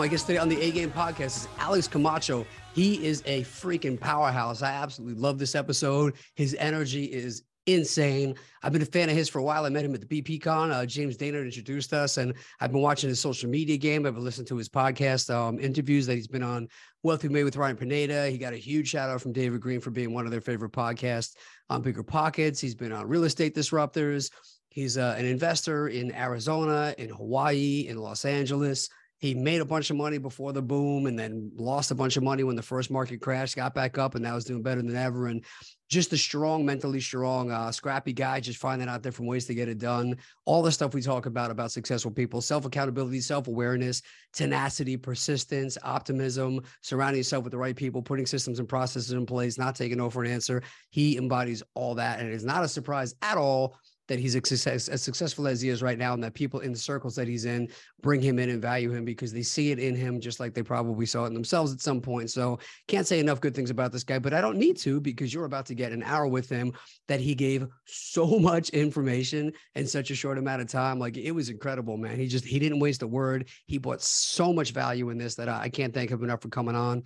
My guest today on the A Game podcast is Alex Camacho. He is a freaking powerhouse. I absolutely love this episode. His energy is insane. I've been a fan of his for a while. I met him at the BP Con. Uh, James Dainard introduced us, and I've been watching his social media game. I've listening to his podcast um, interviews that he's been on. Wealthy Way with Ryan Pineda. He got a huge shout out from David Greene for being one of their favorite podcasts on Bigger Pockets. He's been on Real Estate Disruptors. He's uh, an investor in Arizona, in Hawaii, in Los Angeles he made a bunch of money before the boom and then lost a bunch of money when the first market crashed, got back up and now is doing better than ever. And just a strong, mentally strong, uh, scrappy guy, just finding out different ways to get it done. All the stuff we talk about about successful people, self accountability, self awareness, tenacity, persistence, optimism, surrounding yourself with the right people, putting systems and processes in place, not taking no for an answer. He embodies all that. And it is not a surprise at all that he's success, as successful as he is right now, and that people in the circles that he's in bring him in and value him because they see it in him, just like they probably saw it in themselves at some point. So can't say enough good things about this guy, but I don't need to because you're about to get an hour with him that he gave so much information in such a short amount of time. Like it was incredible, man. He just he didn't waste a word. He brought so much value in this that I, I can't thank him enough for coming on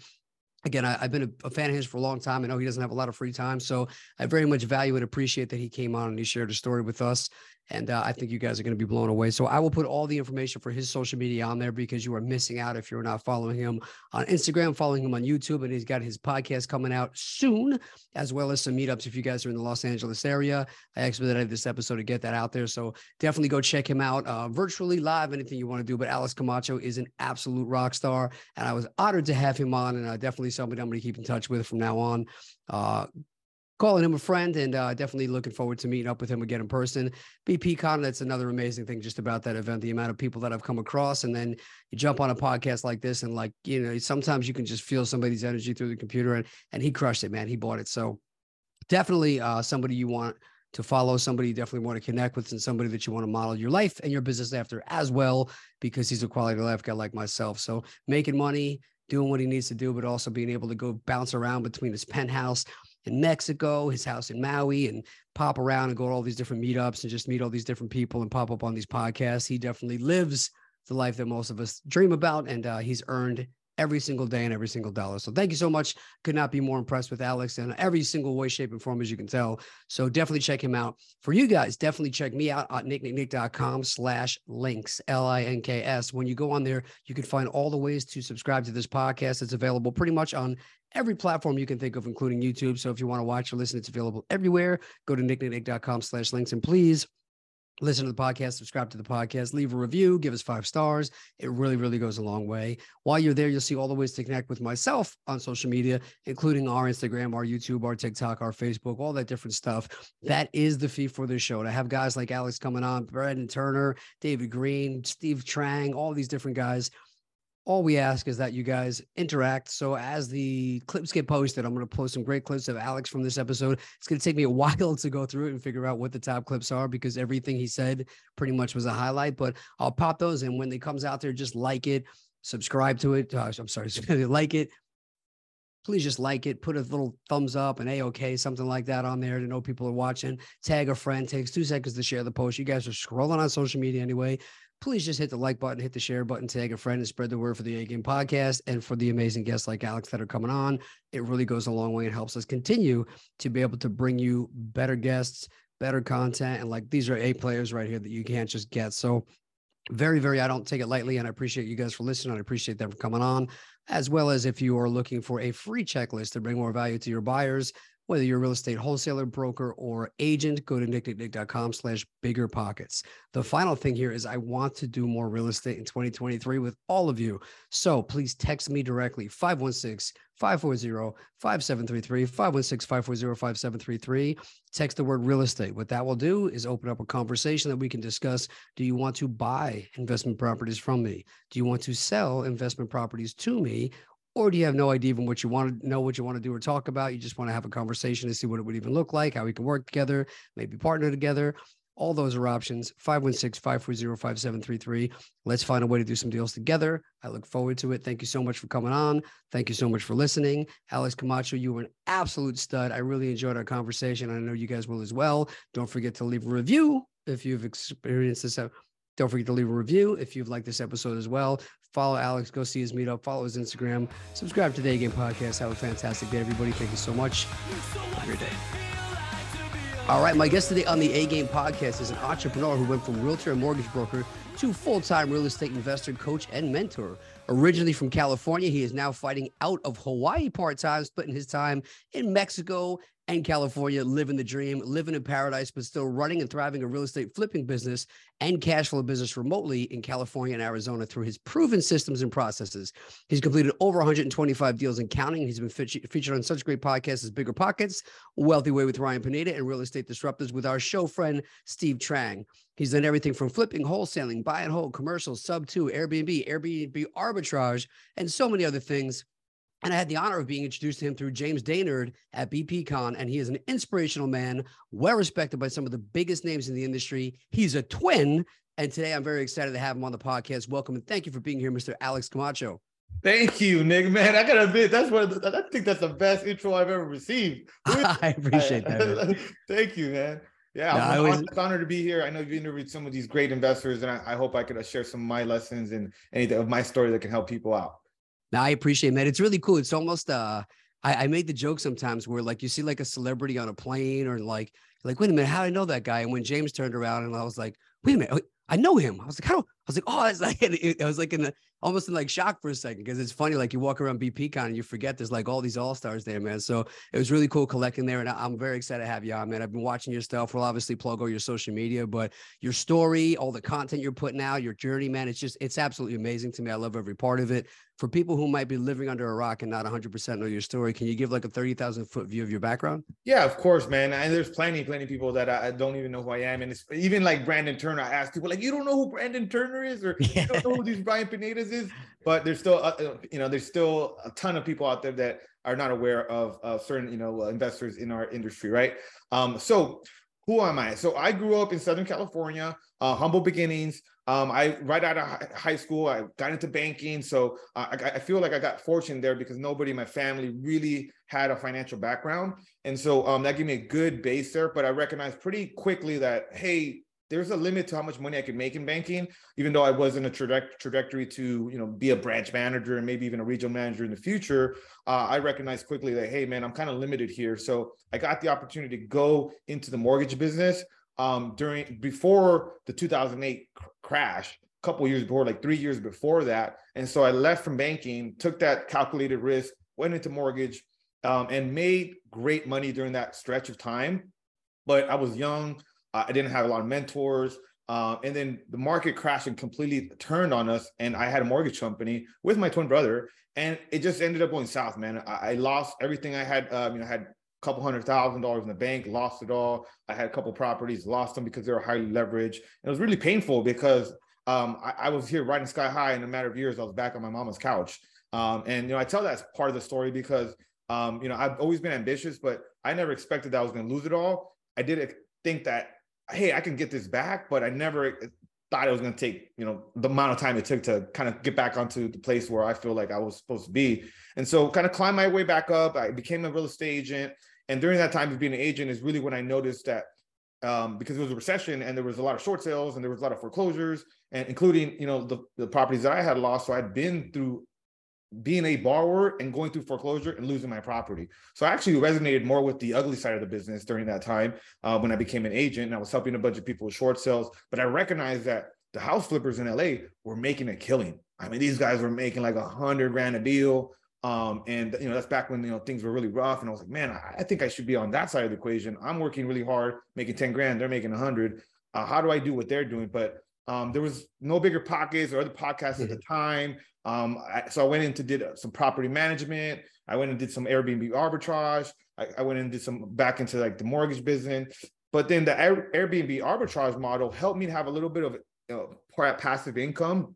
again, I, have been a, a, fan of his for a long time. I know he doesn't have a lot of free time, so I very much value and appreciate that he came on and he shared a story with us. And uh, I think you guys are going to be blown away. So I will put all the information for his social media on there because you are missing out if you're not following him on Instagram, following him on YouTube. And he's got his podcast coming out soon, as well as some meetups if you guys are in the Los Angeles area. I expedited this episode to get that out there. So definitely go check him out uh, virtually, live, anything you want to do. But Alex Camacho is an absolute rock star. And I was honored to have him on. And uh, definitely somebody I'm going to keep in touch with from now on. Uh, calling him a friend and uh, definitely looking forward to meeting up with him again in person. BP Con, that's another amazing thing just about that event, the amount of people that I've come across. And then you jump on a podcast like this and like, you know, sometimes you can just feel somebody's energy through the computer and, and he crushed it, man. He bought it. So definitely uh, somebody you want to follow, somebody you definitely want to connect with and somebody that you want to model your life and your business after as well, because he's a quality life guy like myself. So making money, doing what he needs to do, but also being able to go bounce around between his penthouse in Mexico, his house in Maui, and pop around and go to all these different meetups and just meet all these different people and pop up on these podcasts. He definitely lives the life that most of us dream about, and uh, he's earned every single day and every single dollar. So thank you so much. Could not be more impressed with Alex in every single way, shape, and form, as you can tell. So definitely check him out. For you guys, definitely check me out at nicknicknick.com slash links, L-I-N-K-S. When you go on there, you can find all the ways to subscribe to this podcast. It's available pretty much on every platform you can think of, including YouTube. So if you want to watch or listen, it's available everywhere. Go to nicknicknick.com slash links. And please listen to the podcast, subscribe to the podcast, leave a review, give us five stars. It really, really goes a long way. While you're there, you'll see all the ways to connect with myself on social media, including our Instagram, our YouTube, our TikTok, our Facebook, all that different stuff. That is the fee for this show. To have guys like Alex coming on, Brandon Turner, David Greene, Steve Trang, all these different guys all we ask is that you guys interact. So as the clips get posted, I'm going to post some great clips of Alex from this episode. It's going to take me a while to go through it and figure out what the top clips are because everything he said pretty much was a highlight. But I'll pop those, and when it comes out there, just like it, subscribe to it. Uh, I'm sorry, like it. Please just like it, put a little thumbs up and a okay, something like that on there to know people are watching. Tag a friend. Takes two seconds to share the post. You guys are scrolling on social media anyway please just hit the like button, hit the share button, tag a friend, and spread the word for the A Game podcast and for the amazing guests like Alex that are coming on. It really goes a long way and helps us continue to be able to bring you better guests, better content. And like these are A players right here that you can't just get. So, very, very, I don't take it lightly. And I appreciate you guys for listening. I appreciate them for coming on, as well as if you are looking for a free checklist to bring more value to your buyers whether you're a real estate wholesaler, broker, or agent, go to nicknicknick.com slash bigger pockets. The final thing here is I want to do more real estate in 2023 with all of you. So please text me directly 516 540 5733 516 540 5733. Text the word real estate. What that will do is open up a conversation that we can discuss. Do you want to buy investment properties from me? Do you want to sell investment properties to me? Or do you have no idea even what you want to know what you want to do or talk about? You just want to have a conversation to see what it would even look like how we can work together maybe partner together. All those are options. 516-540-5733 let's find a way to do some deals together. I look forward to it. Thank you so much for coming on. Thank you so much for listening. Alex camacho you were an absolute stud. I really enjoyed our conversation. I know you guys will as well. Don't forget to leave a review if you've experienced this don't forget to leave a review if you've liked this episode as well. Follow Alex, go see his meetup, follow his Instagram, subscribe to the A Game Podcast. Have a fantastic day, everybody. Thank you so much. Have great day. All right, my guest today on the A Game Podcast is an entrepreneur who went from realtor and mortgage broker to full time real estate investor, coach, and mentor. Originally from California, he is now fighting out of Hawaii part time, splitting his time in Mexico and California, living the dream, living in paradise, but still running and thriving a real estate flipping business and cash flow business remotely in California and Arizona through his proven systems and processes. He's completed over 125 deals and counting. He's been featured on such great podcasts as Bigger Pockets, Wealthy Way with Ryan Pineda, and Real Estate Disruptors with our show friend, Steve Trang. He's done everything from flipping, wholesaling, buy and hold, commercials, sub two, Airbnb, Airbnb arbitrage, and so many other things. And I had the honor of being introduced to him through James Dainard at BPCon. And he is an inspirational man, well respected by some of the biggest names in the industry. He's a twin. And today I'm very excited to have him on the podcast. Welcome and thank you for being here, Mr. Alex Camacho. Thank you, Nick. Man, I gotta admit, that's one. The, I think that's the best intro I've ever received. I appreciate that. Thank you, man. Yeah, no, I'm was... honored to be here. I know you've interviewed some of these great investors, and I, I hope I could uh, share some of my lessons and anything of my story that can help people out. Now I appreciate, it, man. It's really cool. It's almost uh I, I made the joke sometimes where like you see like a celebrity on a plane or like like, wait a minute, how do I know that guy? And when James turned around and I was like, wait a minute, I know him. I was like, how? I was like, oh, it's like, it, I was like in the, almost in like shock for a second because it's funny. Like you walk around BPCon and you forget there's like all these all stars there, man. So it was really cool collecting there, and I'm very excited to have you on, man. I've been watching your stuff. We'll obviously plug all your social media, but your story, all the content you're putting out, your journey, man. It's just it's absolutely amazing to me. I love every part of it. For people who might be living under a rock and not 100% know your story, can you give like a 30,000 foot view of your background? Yeah, of course, man. And there's plenty, plenty of people that I don't even know who I am. And it's even like Brandon Turner. I ask people like, you don't know who Brandon Turner is, or you don't know who these Ryan Pinedas is. But there's still, uh, uh, you know, there's still a ton of people out there that are not aware of uh, certain, you know, uh, investors in our industry, right? Um, so who am I? So I grew up in Southern California, uh, humble beginnings. Um, I right out of high school, I got into banking. So I, I, feel like I got fortune there because nobody in my family really had a financial background, and so um, that gave me a good base there. But I recognized pretty quickly that hey, there's a limit to how much money I could make in banking, even though I was in a traje- trajectory to, you know, be a branch manager and maybe even a regional manager in the future. Uh, I recognized quickly that, hey, man, I'm kind of limited here. So I got the opportunity to go into the mortgage business um, during before the 2008 cr- crash, a couple years before, like three years before that. And so I left from banking, took that calculated risk, went into mortgage, um, and made great money during that stretch of time. But I was young I didn't have a lot of mentors. Uh, and then the market crashed and completely turned on us. And I had a mortgage company with my twin brother, and it just ended up going south, man. I, I lost everything I had. Um, you know, I had couple hundred thousand dollars in the bank, lost it all. I had a couple properties, lost them because they were highly leveraged. And it was really painful because um, I, I, was here riding sky high. In a matter of years, I was back on my mama's couch. Um, and you know, I tell that as part of the story because um, you know I've always been ambitious, but I never expected that I was going to lose it all. I did think that hey, I can get this back, but I never thought it was going to take, you know, the amount of time it took to kind of get back onto the place where I feel like I was supposed to be. And so kind of climb my way back up. I became a real estate agent. And during that time of being an agent is really when I noticed that um, because it was a recession and there was a lot of short sales and there was a lot of foreclosures and including, you know, the, the properties that I had lost. So I'd been through being a borrower and going through foreclosure and losing my property. So I actually resonated more with the ugly side of the business during that time uh, when I became an agent and I was helping a bunch of people with short sales. But I recognized that the house flippers in LA were making a killing. I mean, these guys were making like a hundred grand a deal. Um, and you know, that's back when you know things were really rough. And I was like, man, I, I think I should be on that side of the equation. I'm working really hard, making 10 grand, they're making a hundred. Uh, how do I do what they're doing? But um, there was no bigger pockets or other podcasts at the mm-hmm. time. Um, I, so I went into did some property management. I went and did some Airbnb arbitrage. I, I went and did some back into like the mortgage business. But then the Airbnb arbitrage model helped me to have a little bit of you know, passive income,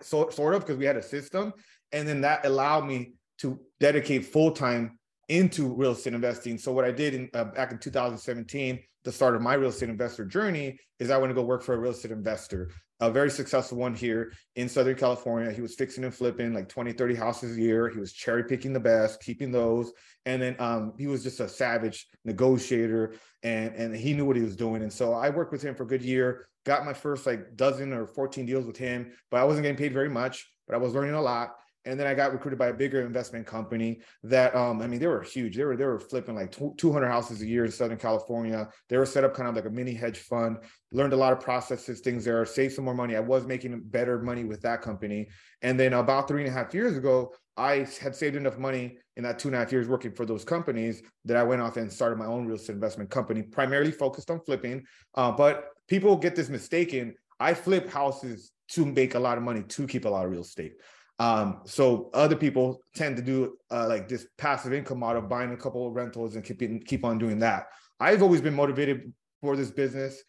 so, sort of, because we had a system. And then that allowed me to dedicate full time into real estate investing. So what I did in uh, back in 2017, the start of my real estate investor journey, is I went to go work for a real estate investor, a very successful one here in Southern California. He was fixing and flipping like 20, 30 houses a year. He was cherry picking the best, keeping those. And then um, he was just a savage negotiator and, and he knew what he was doing. And so I worked with him for a good year, got my first like dozen or 14 deals with him, but I wasn't getting paid very much, but I was learning a lot and then I got recruited by a bigger investment company that um, I mean they were huge. They were they were flipping like 200 houses a year in Southern California. They were set up kind of like a mini hedge fund. Learned a lot of processes, things there. Saved some more money. I was making better money with that company. And then about three and a half years ago, I had saved enough money in that two and a half years working for those companies that I went off and started my own real estate investment company, primarily focused on flipping. Uh, but people get this mistaken. I flip houses to make a lot of money to keep a lot of real estate. Um, so other people tend to do uh, like this passive income model, buying a couple of rentals and keep keep on doing that. I've always been motivated for this business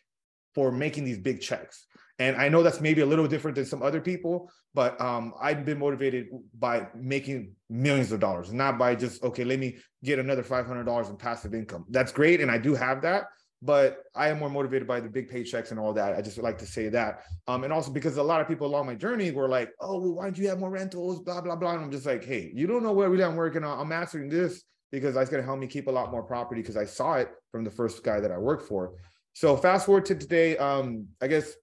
for making these big checks. And I know that's maybe a little different than some other people, but um, I've been motivated by making millions of dollars, not by just, okay, let me get another $500 in passive income. That's great. And I do have that but I am more motivated by the big paychecks and all that. I just like to say that. Um, and also because a lot of people along my journey were like, oh, well, why don't you have more rentals? Blah, blah, blah. And I'm just like, hey, you don't know what really I'm working on. I'm mastering this because that's going to help me keep a lot more property because I saw it from the first guy that I worked for. So fast forward to today, um, I guess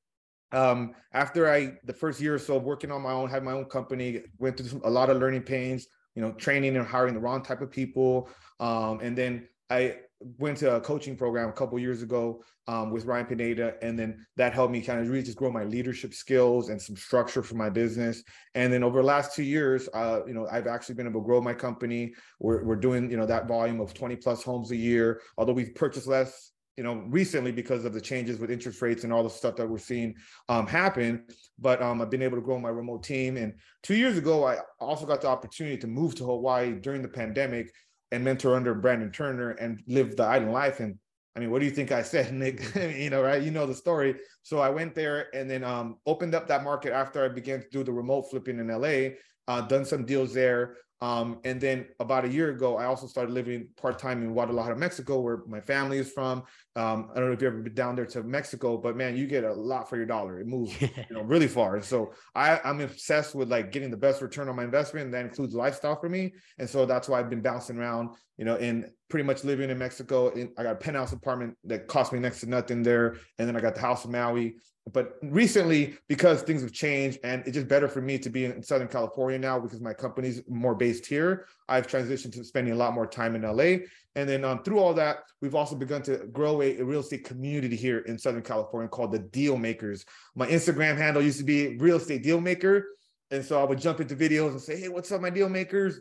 um, after I, the first year or so of working on my own, had my own company, went through some, a lot of learning pains, you know, training and hiring the wrong type of people. Um, and then I went to a coaching program a couple years ago um, with Ryan Pineda, and then that helped me kind of really just grow my leadership skills and some structure for my business. And then over the last two years, uh, you know, I've actually been able to grow my company. We're, we're doing, you know, that volume of 20 plus homes a year, although we've purchased less you know recently because of the changes with interest rates and all the stuff that we're seeing um, happen but um, i've been able to grow my remote team and two years ago i also got the opportunity to move to hawaii during the pandemic and mentor under Brandon Turner and live the island life. And I mean, what do you think I said, Nick? you know, right? You know the story. So I went there and then um, opened up that market after I began to do the remote flipping in LA. Uh, done some deals there. Um, and then about a year ago, I also started living part time in Guadalajara, Mexico, where my family is from. Um, I don't know if you've ever been down there to Mexico, but man, you get a lot for your dollar. It moves you know, really far. so I, I'm obsessed with like getting the best return on my investment. And that includes lifestyle for me. And so that's why I've been bouncing around, you know, and pretty much living in Mexico. In, I got a penthouse apartment that cost me next to nothing there. And then I got the house in Maui but recently because things have changed and it's just better for me to be in southern california now because my company's more based here i've transitioned to spending a lot more time in la and then um, through all that we've also begun to grow a, a, real estate community here in southern california called the deal makers. My instagram handle used to be real estate deal maker. And so i would jump into videos and say hey what's up my deal makers?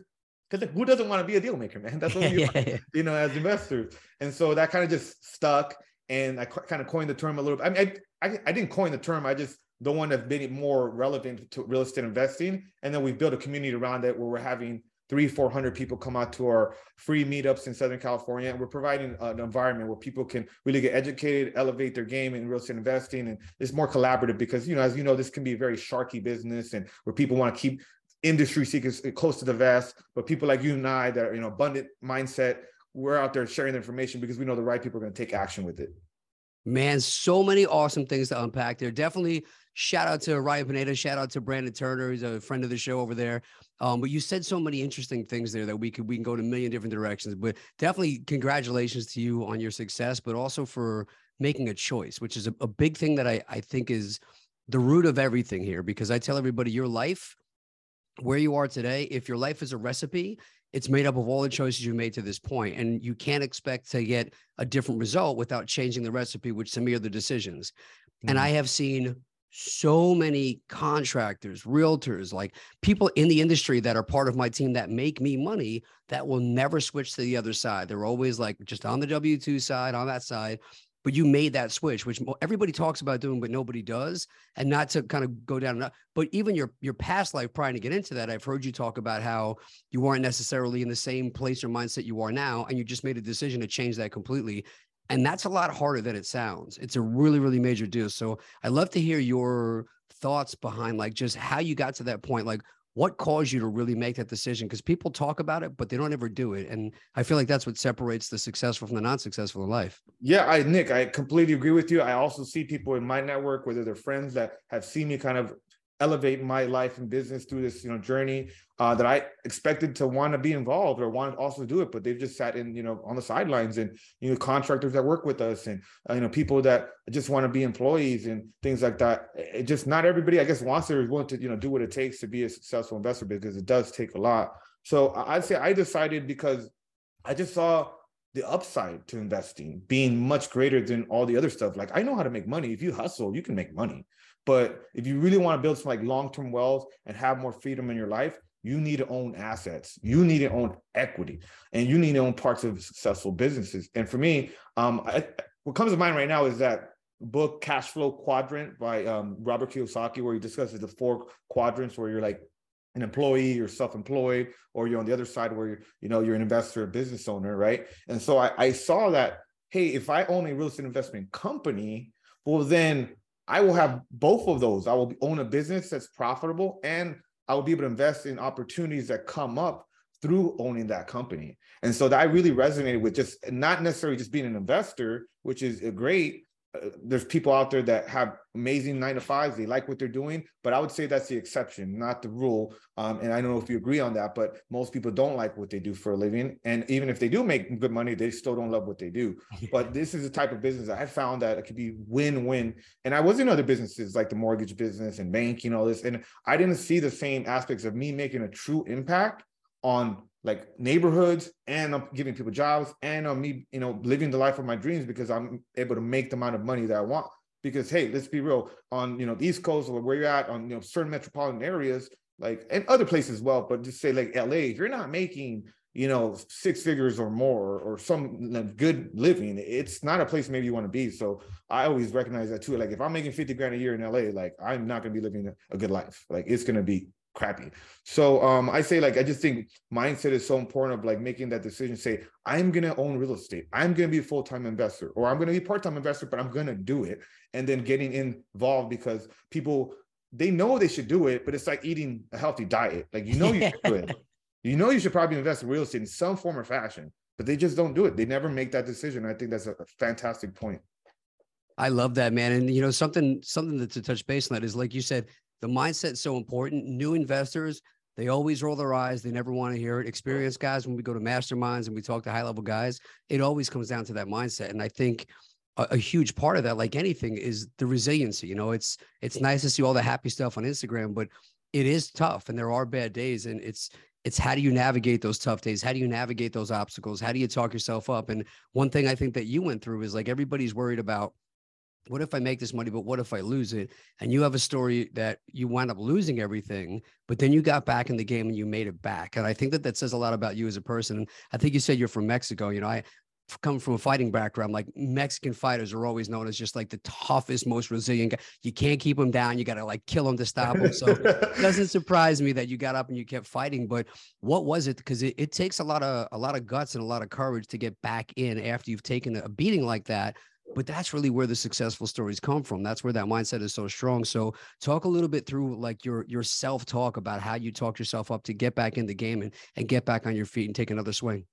Because who doesn't want to be a deal maker man? That's what we are, you know as investors. And so that kind of just stuck and I kind of coined the term a little bit. I mean, I, I, I didn't coin the term. I just the one that's been more relevant to real estate investing. And then we've built a community around it where we're having three, 400 people come out to our free meetups in Southern California. And we're providing an environment where people can really get educated, elevate their game in real estate investing. And it's more collaborative because, you know, as you know, this can be a very sharky business and where people want to keep industry secrets close to the vest. But people like you and I that are, you know, abundant mindset, we're out there sharing the information because we know the right people are going to take action with it. Man, so many awesome things to unpack there. Definitely shout out to Ryan Pineda, shout out to Brandon Turner, he's a friend of the show over there. Um, but you said so many interesting things there that we could we can go in a million different directions. But definitely congratulations to you on your success, but also for making a choice, which is a, a big thing that I, I think is the root of everything here. Because I tell everybody your life, where you are today, if your life is a recipe, it's made up of all the choices you made to this point and you can't expect to get a different result without changing the recipe which to me are the decisions mm-hmm. and i have seen so many contractors, realtors, like people in the industry that are part of my team that make me money that will never switch to the other side. They're always like just on the W 2 side, on that side. But you made that switch, which everybody talks about doing, but nobody does. And not to kind of go down, but even your your past life, prior to get into that, I've heard you talk about how you weren't necessarily in the same place or mindset you are now, and you just made a decision to change that completely. And that's a lot harder than it sounds. It's a really, really major deal. So I'd love to hear your thoughts behind like just how you got to that point. Like, what caused you to really make that decision? Because people talk about it, but they don't ever do it. And I feel like that's what separates the successful from the non-successful in life. Yeah, I Nick, I completely agree with you. I also see people in my network, whether they're friends that have seen me kind of elevate my life and business through this you know journey uh, that I expected to want to be involved or want to also do it, but they've just sat in you know on the sidelines and you know contractors that work with us and uh, you know people that just want to be employees and things like that. It just not everybody I guess wants to or is willing to you know do what it takes to be a successful investor because it does take a lot. So I'd say I decided because I just saw the upside to investing being much greater than all the other stuff. Like I know how to make money. If you hustle, you can make money. But if you really want to build some like long-term wealth and have more freedom in your life, you need to own assets. You need to own equity, and you need to own parts of successful businesses. And for me, um, I, what comes to mind right now is that book Cash Flow Quadrant by um, Robert Kiyosaki, where he discusses the four quadrants where you're like an employee, you're self-employed, or you're on the other side where you're, you know, you're an investor, a business owner, right? And so I, I saw that, hey, if I own a real estate investment company, well, then I will have both of those. I will own a business that's profitable and I will be able to invest in opportunities that come up through owning that company. And so that really resonated with just not necessarily just being an investor, which is great, uh, there's people out there that have amazing nine to fives. They like what they're doing, but I would say that's the exception, not the rule. Um, and I don't know if you agree on that, but most people don't like what they do for a living. And even if they do make good money, they still don't love what they do. But this is the type of business I found that it could be win-win. And I was in other businesses like the mortgage business and banking, all this, and I didn't see the same aspects of me making a true impact on like neighborhoods and I'm giving people jobs and I'm me, you know, living the life of my dreams because I'm able to make the amount of money that I want. Because hey, let's be real, on you know the East Coast or where you're at, on you know certain metropolitan areas, like and other places as well, but just say like LA, if you're not making you know six figures or more or some good living it's not a place maybe you want to be. So i always recognize that too. Like if i'm making 50 grand a year in la like i'm not going to be living a good life. Like it's going to be crappy. So um, I say like I just think mindset is so important of like making that decision. Say I'm gonna own real estate. I'm gonna be a full time investor, or I'm gonna be part time investor, but I'm gonna do it. And then getting involved because people they know they should do it, but it's like eating a healthy diet. Like you know you should do it. You know you should probably invest in real estate in some form or fashion, but they just don't do it. They never make that decision. I think that's a fantastic point. I love that, man. And you know, something something that to touch base on that is like you said, the mindset is so important. New investors, they always roll their eyes. They never want to hear it. Experienced guys, when we go to masterminds and we talk to high level guys, it always comes down to that mindset. And I think a, a, huge part of that, like anything, is the resiliency. You know, it's it's nice to see all the happy stuff on Instagram, but it is tough and there are bad days. And it's it's how do you navigate those tough days? How do you navigate those obstacles? How do you talk yourself up? And one thing I think that you went through is like everybody's worried about what if I make this money, but what if I lose it? And you have a story that you wind up losing everything, but then you got back in the game and you made it back. And I think that that says a lot about you as a person. And I think you said you're from Mexico. You know, I come from a fighting background. Like Mexican fighters are always known as just like the toughest, most resilient guy. You can't keep them down. You got to like kill them to stop them. So it doesn't surprise me that you got up and you kept fighting. But what was it? Because it, it takes a lot of a lot of guts and a lot of courage to get back in after you've taken a beating like that but that's really where the successful stories come from. That's where that mindset is so strong. So talk a little bit through like your your self talk about how you talk yourself up to get back in the game and, and get back on your feet and take another swing.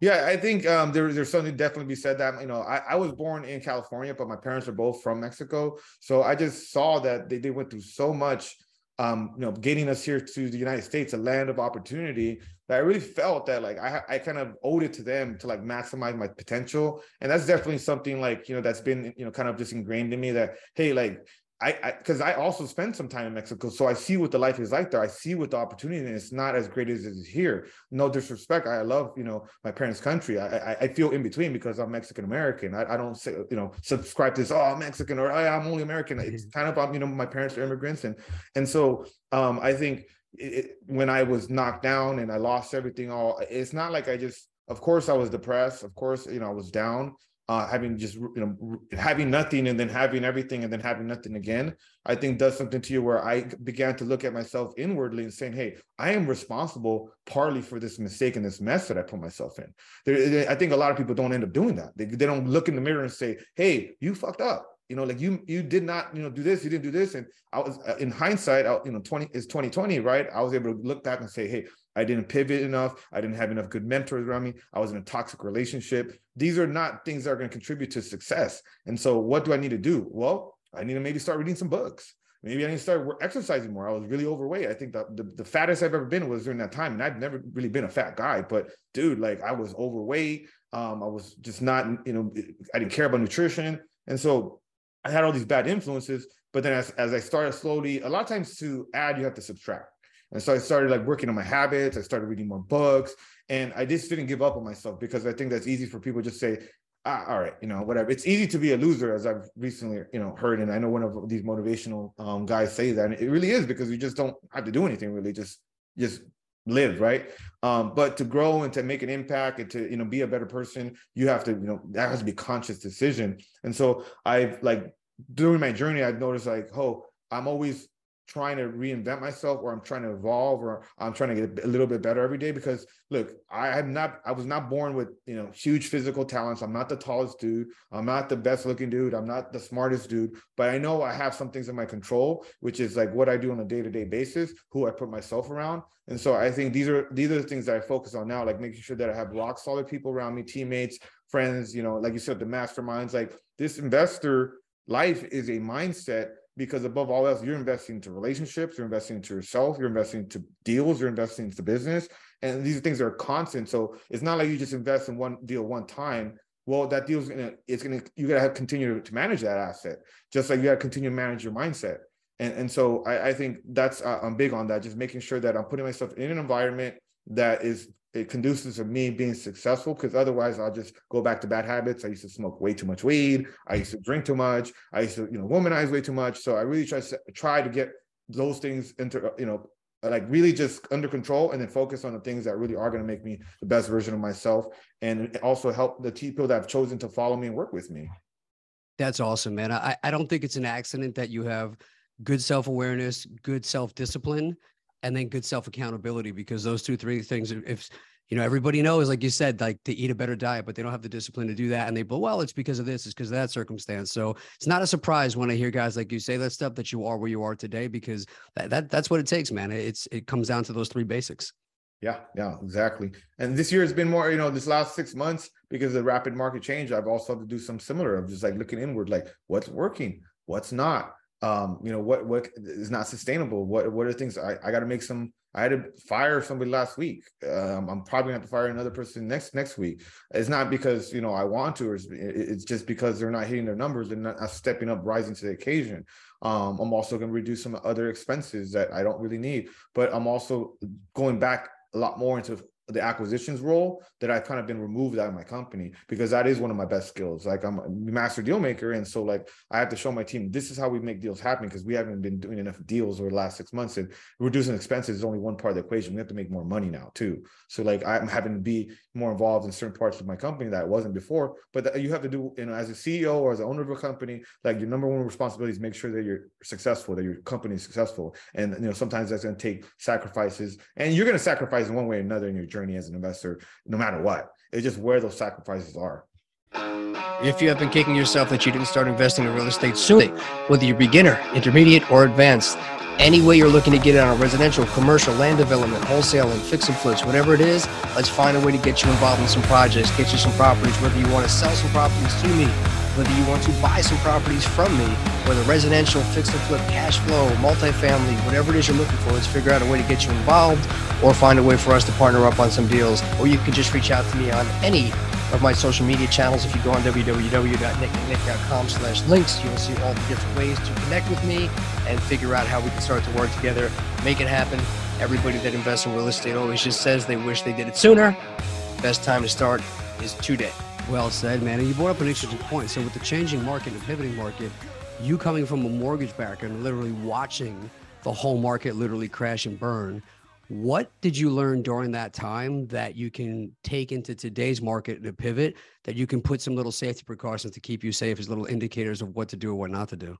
Yeah, I think um, there, there's something definitely be said that you know I, I was born in California, but my parents are both from Mexico, so I just saw that they, they went through so much um, you know, getting us here to the United States, a land of opportunity, that I really felt that like I, I kind of owed it to them to like maximize my potential. And that's definitely something like, you know, that's been, you know, kind of just ingrained in me that, hey, like I because I, I, also spend some time in Mexico, so I see what the life is like there. I see what the opportunity, and it's not as great as it is here. No disrespect, I love you know my parents' country. I I, I feel in between because I'm Mexican American. I, I don't say you know subscribe to this. Oh, I'm Mexican or I'm only American. It's kind of um, you know my parents are immigrants, and and so um I think it, when I was knocked down and I lost everything, all it's not like I just. Of course, I was depressed. Of course, you know I was down uh, having just you know having nothing and then having everything and then having nothing again i think does something to you where i began to look at myself inwardly and saying hey i am responsible partly for this mistake and this mess that i put myself in. There, i think a lot of people don't end up doing that. They, they don't look in the mirror and say hey you fucked up. You know like you you did not you know do this you didn't do this. And i was uh, in hindsight I, you know 20 is 2020 right? I was able to look back and say hey I didn't pivot enough. I didn't have enough good mentors around me. I was in a toxic relationship. These are not things that are going to contribute to success. And so, what do I need to do? Well, I need to maybe start reading some books. Maybe I need to start exercising more. I was really overweight. I think the, the, the fattest I've ever been was during that time. And I've never really been a fat guy, but dude, like I was overweight. Um, I was just not, you know, I didn't care about nutrition. And so I had all these bad influences. But then as, as I started slowly, a lot of times to add, you have to subtract. And so I started like working on my habits. I started reading more books, and I just didn't give up on myself because I think that's easy for people just say, ah, all right, you know, whatever. It's easy to be a loser, as I've recently, you know, heard, and I know one of these motivational um, guys say that, and it really is because you just don't have to do anything really, just just live right um, but to grow and to make an impact and to you know be a better person you have to you know that has to be conscious decision and so i've like during my journey i've noticed like oh i'm always trying to reinvent myself or I'm trying to evolve or I'm trying to get a little bit better every day because look, I am not I was not born with, you know, huge physical talents. I'm not the tallest dude. I'm not the best looking dude. I'm not the smartest dude, but I know I have some things in my control, which is like what I do on a day-to-day basis, who I put myself around. And so I think these are these are the things that I focus on now, like making sure that I have rock solid people around me, teammates, friends, you know, like you said, the masterminds, like this investor life is a mindset because above all else, you're investing into relationships, you're investing into yourself, you're investing into deals, you're investing into business. And these things are constant. So it's not like you just invest in one deal one time. Well, that deal's gonna, it's gonna, you gotta have continue to manage that asset, just like you gotta continue to manage your mindset. And, and so I, I think that's, uh, I'm big on that, just making sure that I'm putting myself in an environment that is it conduces to me being successful because otherwise I'll just go back to bad habits. I used to smoke way too much weed. I used to drink too much. I used to, you know, womanize way too much. So I really try to try to get those things into, uh, you know, like really just under control and then focus on the things that really are going to make me the best version of myself and also help the people that have chosen to follow me and work with me. That's awesome, man. I, I don't think it's an accident that you have good self-awareness, good self-discipline, and then good self accountability because those two three things if you know everybody knows like you said like to eat a better diet but they don't have the discipline to do that and they but well it's because of this it's because of that circumstance. So it's not a surprise when i hear guys like you say that stuff that you are where you are today because that, that that's what it takes man. It's it comes down to those three basics. Yeah yeah exactly. And this year has been more you know this last six months because of the rapid market change i've also had to do some similar of just like looking inward like what's working what's not um you know what what is not sustainable? What what are things i, I got to make some i had to fire somebody last week. Um, i'm probably going to have to fire another person next next week. It's not because you know i want to or it's, it's just because they're not hitting their numbers and not stepping up rising to the occasion. Um, i'm also going to reduce some other expenses that i don't really need but i'm also going back a lot more into the acquisitions role that I've kind of been removed out of my company because that is one of my best skills. Like I'm a master deal maker. And so like I have to show my team this is how we make deals happen because we haven't been doing enough deals over the last six months. And reducing expenses is only one part of the equation. We have to make more money now too. So like I'm having to be more involved in certain parts of my company that I wasn't before. But you have to do, you know, as a CEO or as an owner of a company, like your number one responsibility is make sure that you're successful, that your company is successful. And you know, sometimes that's going to take sacrifices. And you're going to sacrifice in one way or another in your journey as an investor, no matter what. It's just where those sacrifices are. If you have been kicking yourself that you didn't start investing in real estate soon, whether you're beginner, intermediate, or advanced, any way you're looking to get on a residential, commercial, land development, wholesaling, fix and flips, whatever it is, let's find a way to get you involved in some projects, get you some properties, whether you want to sell some properties to me, whether you want to buy some properties from me, whether residential, fix and flip, cash flow, multifamily, whatever it is you're looking for, let's figure out a way to get you involved or find a way for us to partner up on some deals. Or you can just reach out to me on any of my social media channels. If you go on www.nicknick.com slash links, you'll see all the different ways to connect with me and figure out how we can start to work together, make it happen. Everybody that invests in real estate always just says they wish they did it sooner. Best time to start is today. Well said, man. And you brought up an interesting point. So with the changing market and pivoting market, you coming from a mortgage background, literally watching the whole market literally crash and burn. What did you learn during that time that you can take into today's market to pivot that you can put some little safety precautions to keep you safe as little indicators of what to do or what not to do?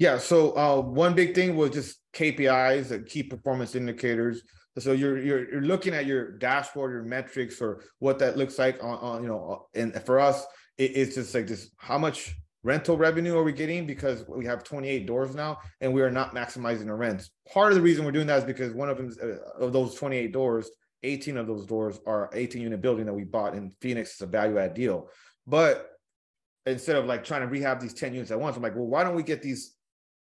Yeah. So uh, one big thing was just KPIs, uh, key performance indicators. So you're, you're you're looking at your dashboard, your metrics, or what that looks like on, on you know. And for us, it, it's just like this: how much rental revenue are we getting? Because we have 28 doors now and we are not maximizing the rents. Part of the reason we're doing that is because one of them uh, of those 28 doors 18 of those doors are 18 unit building that we bought in phoenix. It's a value add deal. But instead of like trying to rehab these 10 units at once i'm like well why don't we get these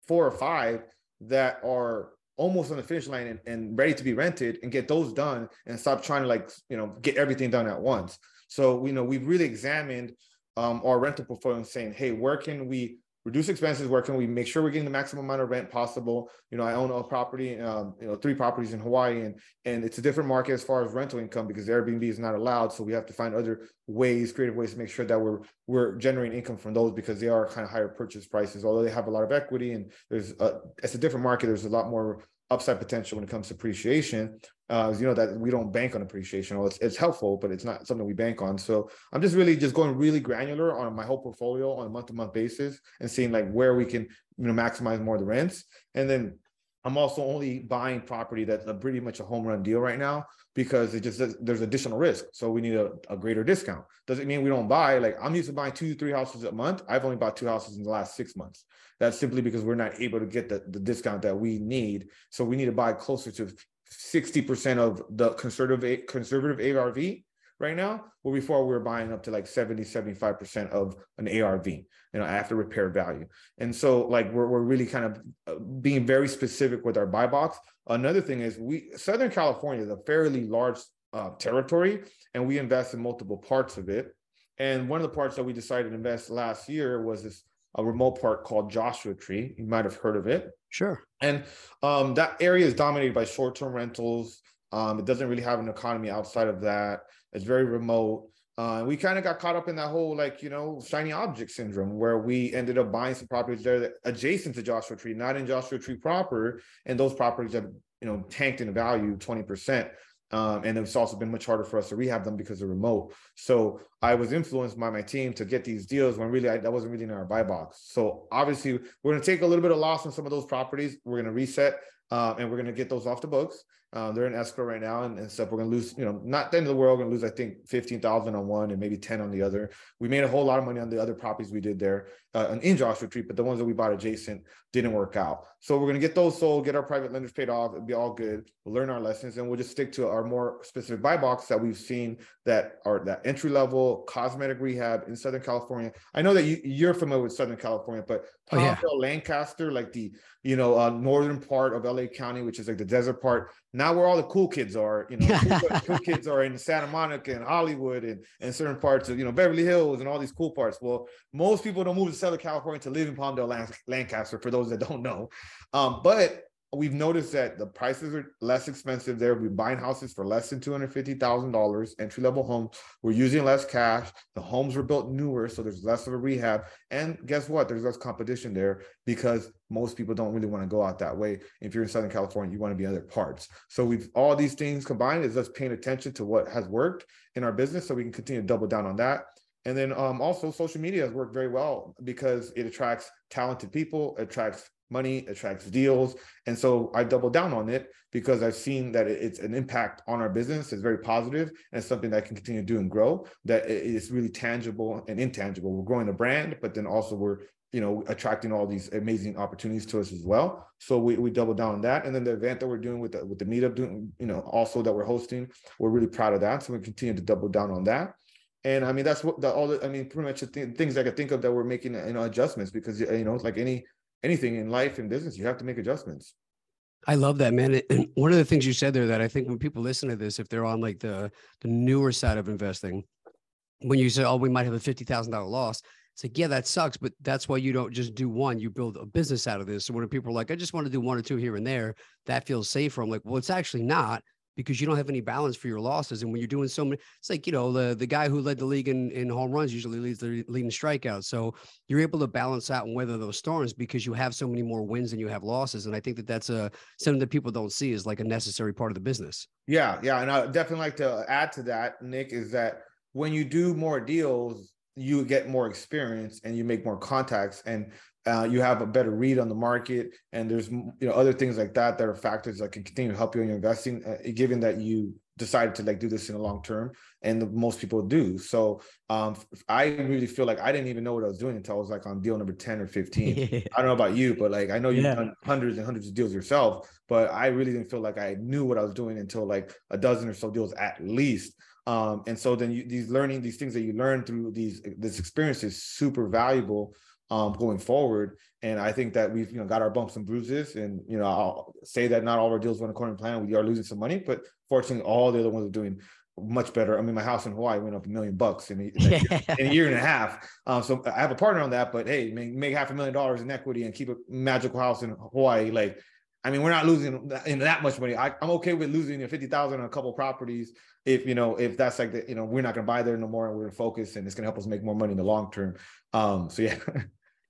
four or five that are almost on the finish line and, and ready to be rented and get those done and stop trying to like you know get everything done at once. So you know we've really examined um, our rental portfolio and saying, hey, where can we reduce expenses? Where can we make sure we're getting the maximum amount of rent possible? You know, I own a property, um, you know, three properties in Hawaii, and and it's a different market as far as rental income because Airbnb is not allowed. So we have to find other ways, creative ways to make sure that we're we're generating income from those because they are kind of higher purchase prices. Although they have a lot of equity and there's a, it's a different market. There's a lot more upside potential when it comes to appreciation uh, you know that we don't bank on appreciation. Well, it's, it's helpful, but it's not something we bank on. So I'm just really just going really granular on my whole portfolio on a month to month basis and seeing like where we can you know maximize more of the rents. And then I'm also only buying property that's a pretty much a home run deal right now because it just there's additional risk. So we need a, a greater discount. Doesn't mean we don't buy. Like I'm used to buying two, three houses a month. I've only bought two houses in the last six months. That's simply because we're not able to get the, the discount that we need. So we need to buy closer to 60% of the conservative conservative ARV right now, where before we were buying up to like 70, 75% of an ARV, you know, after repair value. And so like we're, we're really kind of uh, being very specific with our buy box. Another thing is we Southern California is a fairly large uh, territory and we invest in multiple parts of it. And one of the parts that we decided to invest last year was this a remote park called Joshua Tree. You might have heard of it. Sure. And um, that area is dominated by short-term rentals. Um, it doesn't really have an economy outside of that. It's very remote. Uh, we kind of got caught up in that whole like you know shiny object syndrome where we ended up buying some properties there adjacent to Joshua Tree, not in Joshua Tree proper, and those properties have you know tanked in value twenty percent. Um, and it's also been much harder for us to rehab them because they're remote. So I was influenced by my team to get these deals when really I, that wasn't really in our buy box. So obviously we're going to take a little bit of loss on some of those properties. We're going to reset uh, and we're going to get those off the books. Uh, they're in escrow right now and, and stuff. We're going to lose, you know, not the end of the world. We're going to lose, I think, 15,000 on one and maybe 10 on the other. We made a whole lot of money on the other properties we did there uh, in Joshua Tree, but the ones that we bought adjacent didn't work out. So we're going to get those sold, get our private lenders paid off. It'll be all good. We'll learn our lessons and we'll just stick to our more specific buy box that we've seen that are that entry level cosmetic rehab in Southern California. I know that you, you're familiar with Southern California, but oh, yeah. Lancaster, like the, you know, uh, northern part of LA County, which is like the desert part, now where all the cool kids are, you know, cool, kids are in Santa Monica and Hollywood and, and certain parts of, you know, Beverly Hills and all these cool parts. Well, most people don't move to Southern California to live in Palmdale, Lancaster, for those that don't know. Um, but we've noticed that the prices are less expensive there. We're buying houses for less than $250,000, entry level homes. We're using less cash. The homes were built newer, so there's less of a rehab. And guess what? There's less competition there because most people don't really want to go out that way. If you're in Southern California, you want to be other parts. So we've all these things combined is us paying attention to what has worked in our business so we can continue to double down on that. And then um, also social media has worked very well because it attracts talented people, attracts money, attracts deals. And so I double down on it because I've seen that it's an impact on our business. It's very positive and it's something that I can continue to do and grow, that it's really tangible and intangible. We're growing a brand, but then also we're you know, attracting all these amazing opportunities to us as well. So we, we double down on that. And then the event that we're doing with the, with the meetup, doing, you know, also that we're hosting, we're really proud of that. So we continue to double down on that. And I mean, that's what the, all the, I mean, pretty much the th- things I could think of that we're making, you know, adjustments because, you know, like any anything in life and business, you have to make adjustments. I love that, man. And one of the things you said there that I think when people listen to this, if they're on like the the newer side of investing, when you say, oh, we might have a $50,000 loss, it's like, yeah, that sucks, but that's why you don't just do one. You build a business out of this. So when people are like, I just want to do one or two here and there, that feels safer. I'm like, well, it's actually not because you don't have any balance for your losses. And when you're doing so many, it's like, you know, the, the guy who led the league in, in home runs usually leads the leading strikeouts. So you're able to balance out and weather those storms because you have so many more wins than you have losses. And I think that that's a, something that people don't see is like a necessary part of the business. Yeah. Yeah. And I definitely like to add to that, Nick, is that when you do more deals, you get more experience and you make more contacts and uh, you have a better read on the market and there's you know other things like that that are factors that can continue to help you in your investing uh, given that you decided to like do this in the long term and the, most people do. So um, i really feel like i didn't even know what i was doing until i was like on deal number 10 or 15 i don't know about you but like i know you've yeah. done hundreds and hundreds of deals yourself but i really didn't feel like i knew what i was doing until like a dozen or so deals at least. Um, and so then you, these learning these things that you learn through these this experience is super valuable um, going forward. And I think that we've you know got our bumps and bruises, and you know I'll say that not all our deals went according to plan. We are losing some money, but fortunately, all the other ones are doing much better. I mean, my house in Hawaii went up a million bucks in a, in a, in a year and a half. Um, so I have a partner on that, but hey, make, make half a million dollars in equity and keep a magical house in Hawaii. Like, I mean, we're not losing in that much money. I, am okay with losing fifty thousand on a couple properties if you know if that's like the you know we're not going to buy there no more and we're going to focus and it's going to help us make more money in the long term. Um, so yeah.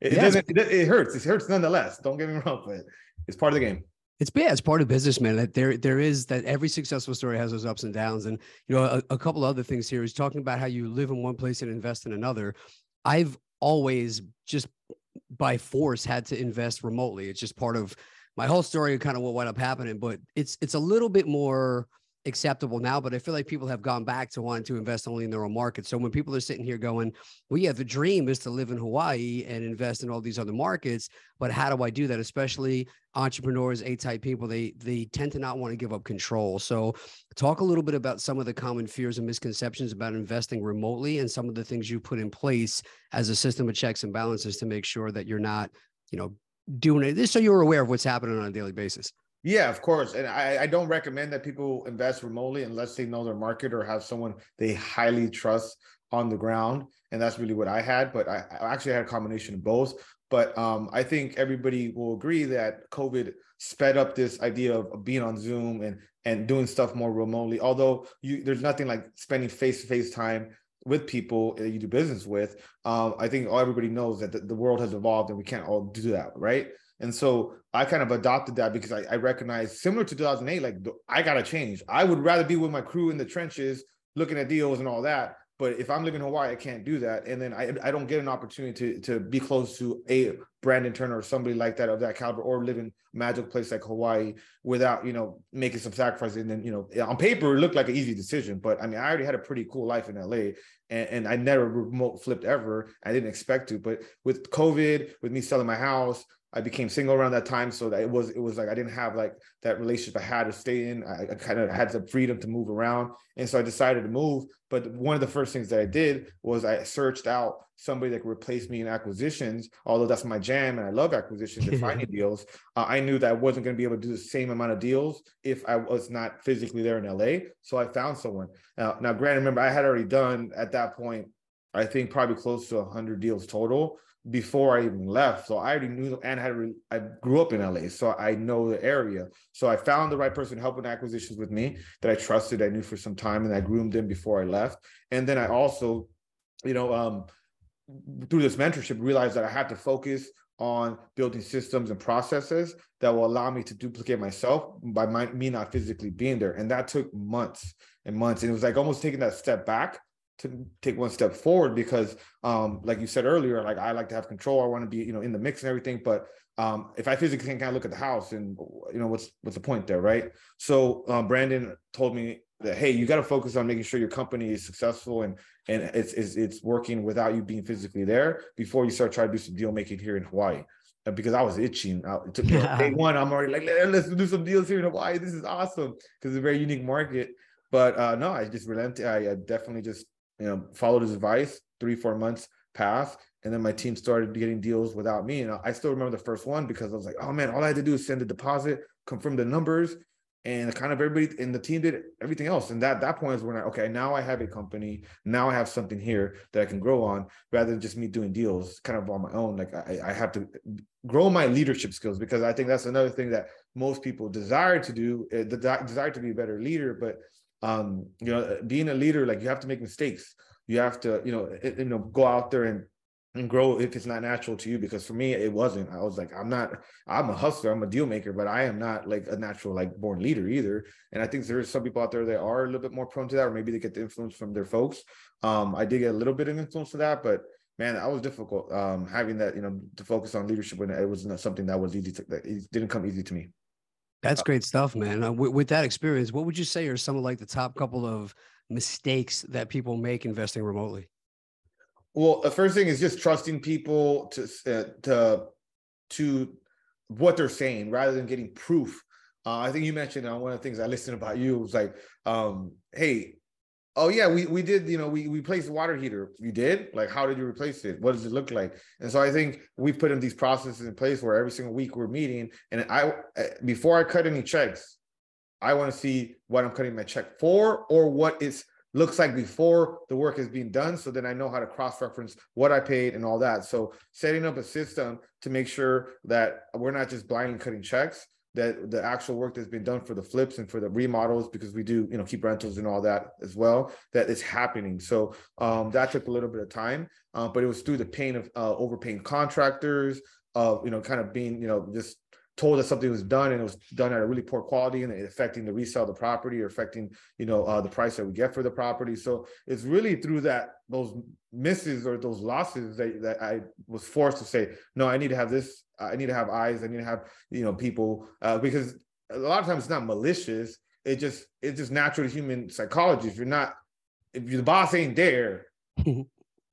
It, yeah, doesn't. It, it, hurts. It hurts nonetheless. Don't get me wrong, but it's part of the game. It's bad. It's part of business, man. That there, there is that every successful story has those ups and downs. And you know, a, a couple other things here is talking about how you live in one place and invest in another. I've always just by force had to invest remotely. It's just part of my whole story kind of what wound up happening. But it's it's a little bit more acceptable now, but I feel like people have gone back to wanting to invest only in their own market. So when people are sitting here going, well, yeah, the dream is to live in Hawaii and invest in all these other markets, but how do I do that? Especially entrepreneurs, A-type people, they they tend to not want to give up control. So talk a little bit about some of the common fears and misconceptions about investing remotely and some of the things you put in place as a system of checks and balances to make sure that you're not, you know, doing it. This so you're aware of what's happening on a daily basis. Yeah, of course. And I, I don't recommend that people invest remotely unless they know their market or have someone they highly trust on the ground. And that's really what I had. But I, I actually had a combination of both. But um, I think everybody will agree that COVID sped up this idea of being on Zoom and and doing stuff more remotely. Although you there's nothing like spending face to face time with people that you do business with. Um, I think all everybody knows that the, the world has evolved and we can't all do that, right? And so I kind of adopted that because I, I recognize similar to 2008, like I got to change. I would rather be with my crew in the trenches, looking at deals and all that. But if I'm living in Hawaii, I can't do that. And then I, I don't get an opportunity to, to be close to a Brandon Turner or somebody like that of that caliber or live in a magical place like Hawaii without, you know, making some sacrifices. And then, you know, on paper, it looked like an easy decision. But I mean, I already had a pretty cool life in LA and, and I never remote flipped ever. I didn't expect to. But with COVID, with me selling my house, I became single around that time, so that it was it was like I didn't have like that relationship I had to stay in. I, I kind of had the freedom to move around, and so I decided to move. But one of the first things that I did was I searched out somebody that could replace me in acquisitions. Although that's my jam, and I love acquisitions and finding deals. Uh, I knew that I wasn't going to be able to do the same amount of deals if I was not physically there in LA. So I found someone. Now, now, granted, remember I had already done at that point. I think probably close to 100 deals total before I even left. So I already knew and had I grew up in LA, so I know the area. So I found the right person helping acquisitions with me that I trusted, I knew for some time, and I groomed them before I left. And then I also, you know, um, through this mentorship, realized that I had to focus on building systems and processes that will allow me to duplicate myself by my, me not physically being there. And that took months and months. And it was like almost taking that step back to take one step forward because um like you said earlier like i like to have control i want to be you know in the mix and everything but um if i physically can't kind of look at the house and you know what's what's the point there right so um, brandon told me that hey you got to focus on making sure your company is successful and and it's, it's it's working without you being physically there before you start trying to do some deal making here in hawaii because I was itching. It took me day one. I'm already like, let's do some deals here in Hawaii. This is awesome because it's a very unique market. But uh, no, I just relented. I, I definitely just you know, followed his advice. Three, four months passed, and then my team started getting deals without me. And I still remember the first one because I was like, oh man, all I had to do is send a deposit, confirm the numbers, and kind of everybody in the team did everything else. And that that point is when I okay, now I have a company, now I have something here that I can grow on, rather than just me doing deals kind of on my own. Like I, I have to grow my leadership skills because I think that's another thing that most people desire to do, uh, the desire to be a better leader, but um, you know, being a leader, like you have to make mistakes. You have to, you know, it, you know, go out there and and grow if it's not natural to you because for me it wasn't. I was like i'm not i'm a hustler i'm a deal maker but i am not like a natural like born leader either. And i think there's some people out there that are a little bit more prone to that or maybe they get the influence from their folks. Um i did get a little bit of influence for that but man that was difficult um having that you know to focus on leadership when it was not something that was easy to that didn't come easy to me that's great stuff man. Uh, with, with that experience what would you say are some of like the top couple of mistakes that people make investing remotely? Well, the first thing is just trusting people to uh, to to what they're saying rather than getting proof. Uh, I think you mentioned uh, one of the things I listened about you was like, um, hey, oh yeah, we we did, you know, we we replaced the water heater. You did? Like, how did you replace it? What does it look like? And so I think we put in these processes in place where every single week we're meeting, and I before I cut any checks, I want to see what I'm cutting my check for or what it looks like before the work is being done. So then I know how to cross reference what I paid and all that. So setting up a system to make sure that we're not just blindly cutting checks, that the actual work that's been done for the flips and for the remodels, because we do, you know, keep rentals and all that as well, that is happening. So um, that took a little bit of time, uh, but it was through the pain of uh, overpaying contractors, of uh, you know, kind of being, you know, just told that something was done and it was done at a really poor quality and affecting the resale of the property or affecting you know uh, the price that we get for the property so it's really through that those misses or those losses that, that i was forced to say no i need to have this i need to have eyes i need to have you know people uh, because a lot of times it's not malicious it just it's just natural to human psychology if you're not if the boss ain't there it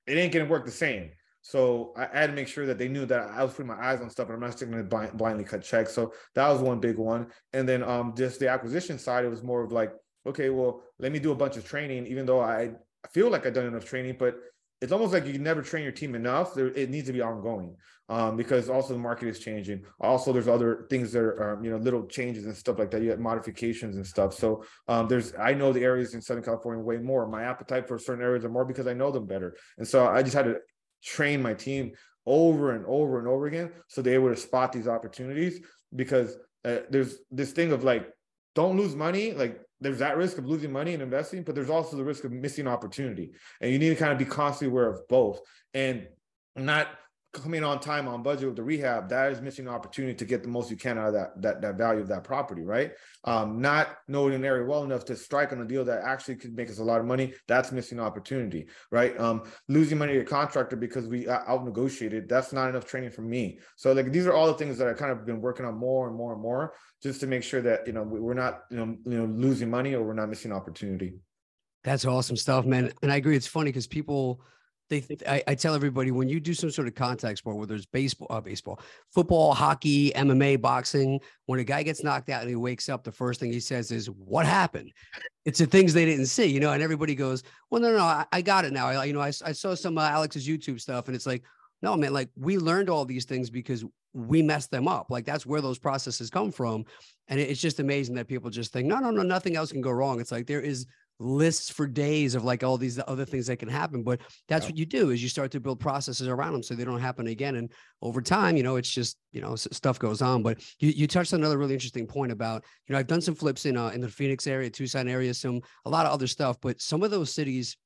ain't gonna work the same so I had to make sure that they knew that I was putting my eyes on stuff and I'm not just going to blindly cut checks. So that was one big one. And then um, just the acquisition side, it was more of like, okay, well, let me do a bunch of training, even though I feel like I've done enough training, but it's almost like you can never train your team enough. There, it needs to be ongoing um, because also the market is changing. Also, there's other things that are, um, you know, little changes and stuff like that. You have modifications and stuff. So um, there's, I know the areas in Southern California way more. My appetite for certain areas are more because I know them better. And so I just had to train my team over and over and over again so they able to spot these opportunities because uh, there's this thing of like don't lose money like there's that risk of losing money and investing but there's also the risk of missing opportunity. And you need to kind of be constantly aware of both and not coming on time on budget with the rehab that is missing an opportunity to get the most you can out of that that, that value of that property right? Um, not knowing an area well enough to strike on a deal that actually could make us a lot of money that's missing opportunity right? Um, losing money to a contractor because we out negotiated that's not enough training for me. So like these are all the things that i kind of been working on more and more and more just to make sure that you know we're not you know you know losing money or we're not missing opportunity. That's awesome stuff man. And i agree it's funny because people they I, I, tell everybody when you do some sort of contact sport, whether it's baseball, uh, baseball, football, hockey, MMA, boxing, when a guy gets knocked out and he wakes up, the first thing he says is, "What happened?" It's the things they didn't see, you know. And everybody goes, "Well, no, no, no I, I got it now." I, you know, I, I saw some uh, Alex's YouTube stuff, and it's like, no, man, like we learned all these things because we messed them up. Like that's where those processes come from, and it's just amazing that people just think, no, no, no, nothing else can go wrong. It's like there is lists for days of like all these other things that can happen but that's yeah. what you do is you start to build processes around them so they don't happen again and over time you know it's just you know stuff goes on but you, you touched on another really interesting point about you know i've done some flips in uh, in the phoenix area tucson area some a lot of other stuff but some of those cities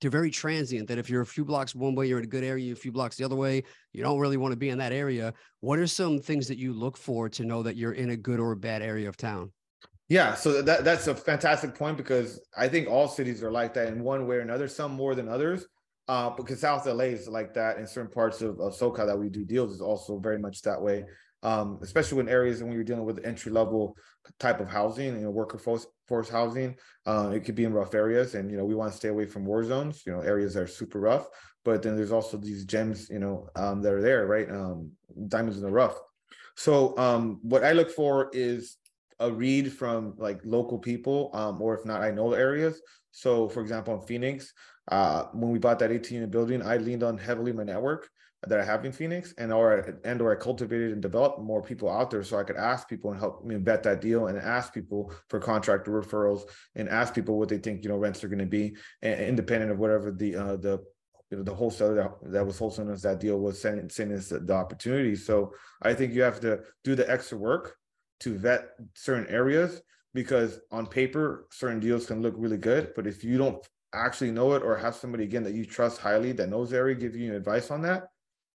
they're very transient that if you're a few blocks one way you're in a good area a few blocks the other way you don't really want to be in that area. What are some things that you look for to know that you're in a good or a bad area of town yeah, so that that's a fantastic point because I think all cities are like that in one way or another, some more than others. Uh, because South LA is like that, in certain parts of, of SoCal that we do deals is also very much that way. Um, especially when areas when you're dealing with entry level type of housing, you know, worker force, force housing, uh, it could be in rough areas, and you know we want to stay away from war zones, you know, areas that are super rough. But then there's also these gems, you know, um, that are there, right? Um, diamonds in the rough. So um, what I look for is a read from like local people, um, or if not, I know the areas. So, for example, in Phoenix, uh, when we bought that 18 unit building, I leaned on heavily my network that I have in Phoenix and or and or I cultivated and developed more people out there so I could ask people and help me vet that deal and ask people for contractor referrals and ask people what they think you know rents are going to be independent of whatever the uh, the you know the wholesaler that, that was wholesaling us that deal was sending sending us the, the opportunity. So I think you have to do the extra work to vet certain areas because on paper certain deals can look really good, but if you don't actually know it or have somebody again that you trust highly that knows the area give you advice on that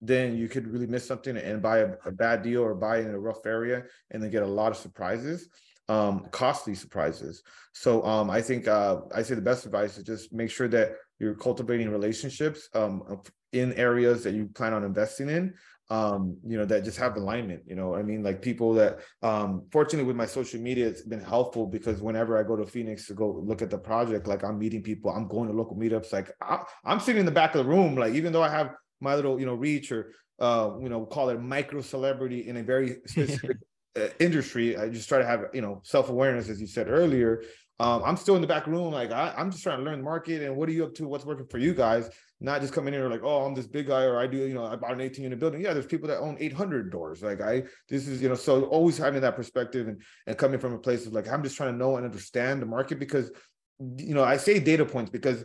then you could really miss something and buy a, a, bad deal or buy in a rough area and then get a lot of surprises um costly surprises. So um i think uh i say the best advice is just make sure that you're cultivating relationships um in areas that you plan on investing in um you know that just have alignment you know i mean like people that um fortunately with my social media it's been helpful because whenever i go to phoenix to go look at the project like i'm meeting people i'm going to local meetups like I, i'm sitting in the back of the room like even though i have my little you know reach or uh you know call it micro celebrity in a very specific uh, industry i just try to have you know self-awareness as you said earlier um, I'm still in the back room, like I, am just trying to learn the market and what are you up to? What's working for you guys? Not just coming in or like, oh, I'm this big guy, or I do, you know, I bought an 18 unit building. Yeah, there's people that own 800 doors. Like I, this is, you know, so always having that perspective and and coming from a place of like, I'm just trying to know and understand the market because, you know, I say data points because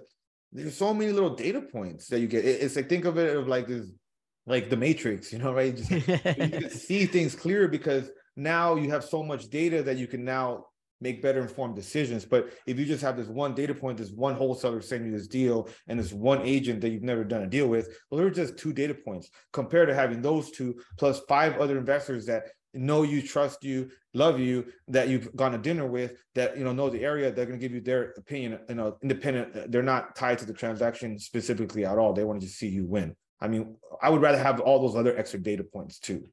there's so many little data points that you get. It's like think of it of like this, like the Matrix, you know, right? Just, you see things clearer because now you have so much data that you can now make better informed decisions. But if you just have this one data point, this one wholesaler sending you this deal, and this one agent that you've never done a deal with, well, they're just two data points compared to having those two plus five other investors that know you, trust you, love you, that you've gone to dinner with, that you know know the area, they're going to give you their opinion, you know, independent. They're not tied to the transaction specifically at all. They want to just see you win. I mean, I would rather have all those other extra data points too.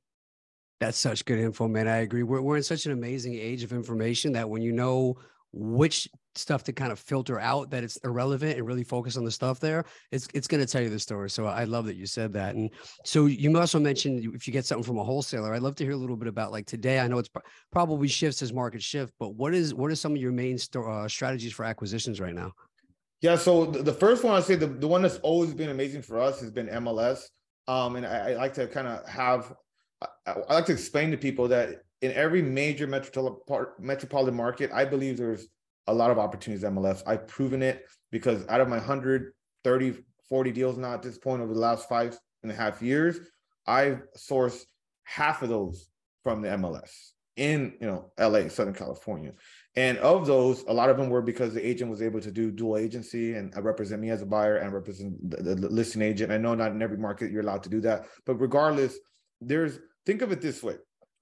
That's such good info, man. I agree. We're, we're in such an amazing age of information that when you know which stuff to kind of filter out that it's irrelevant and really focus on the stuff there, it's it's going to tell you the story. So I love that you said that. And so you also mentioned if you get something from a wholesaler, I'd love to hear a little bit about like today. I know it's probably shifts as market shift, but what is what are some of your main uh, strategies for acquisitions right now? Yeah, so the first one I say the, the one that's always been amazing for us has been MLS. Um, and I, I like to kind of have I, I like to explain to people that in every major metropolitan market, I believe there's a lot of opportunities at MLS. I've proven it because out of my 130, 40 deals now at this point over the last five and a half years, I've sourced half of those from the MLS in you know LA, Southern California. And of those, a lot of them were because the agent was able to do dual agency and represent me as a buyer and represent the, the listing agent. I know not in every market you're allowed to do that, but regardless, there's think of it this way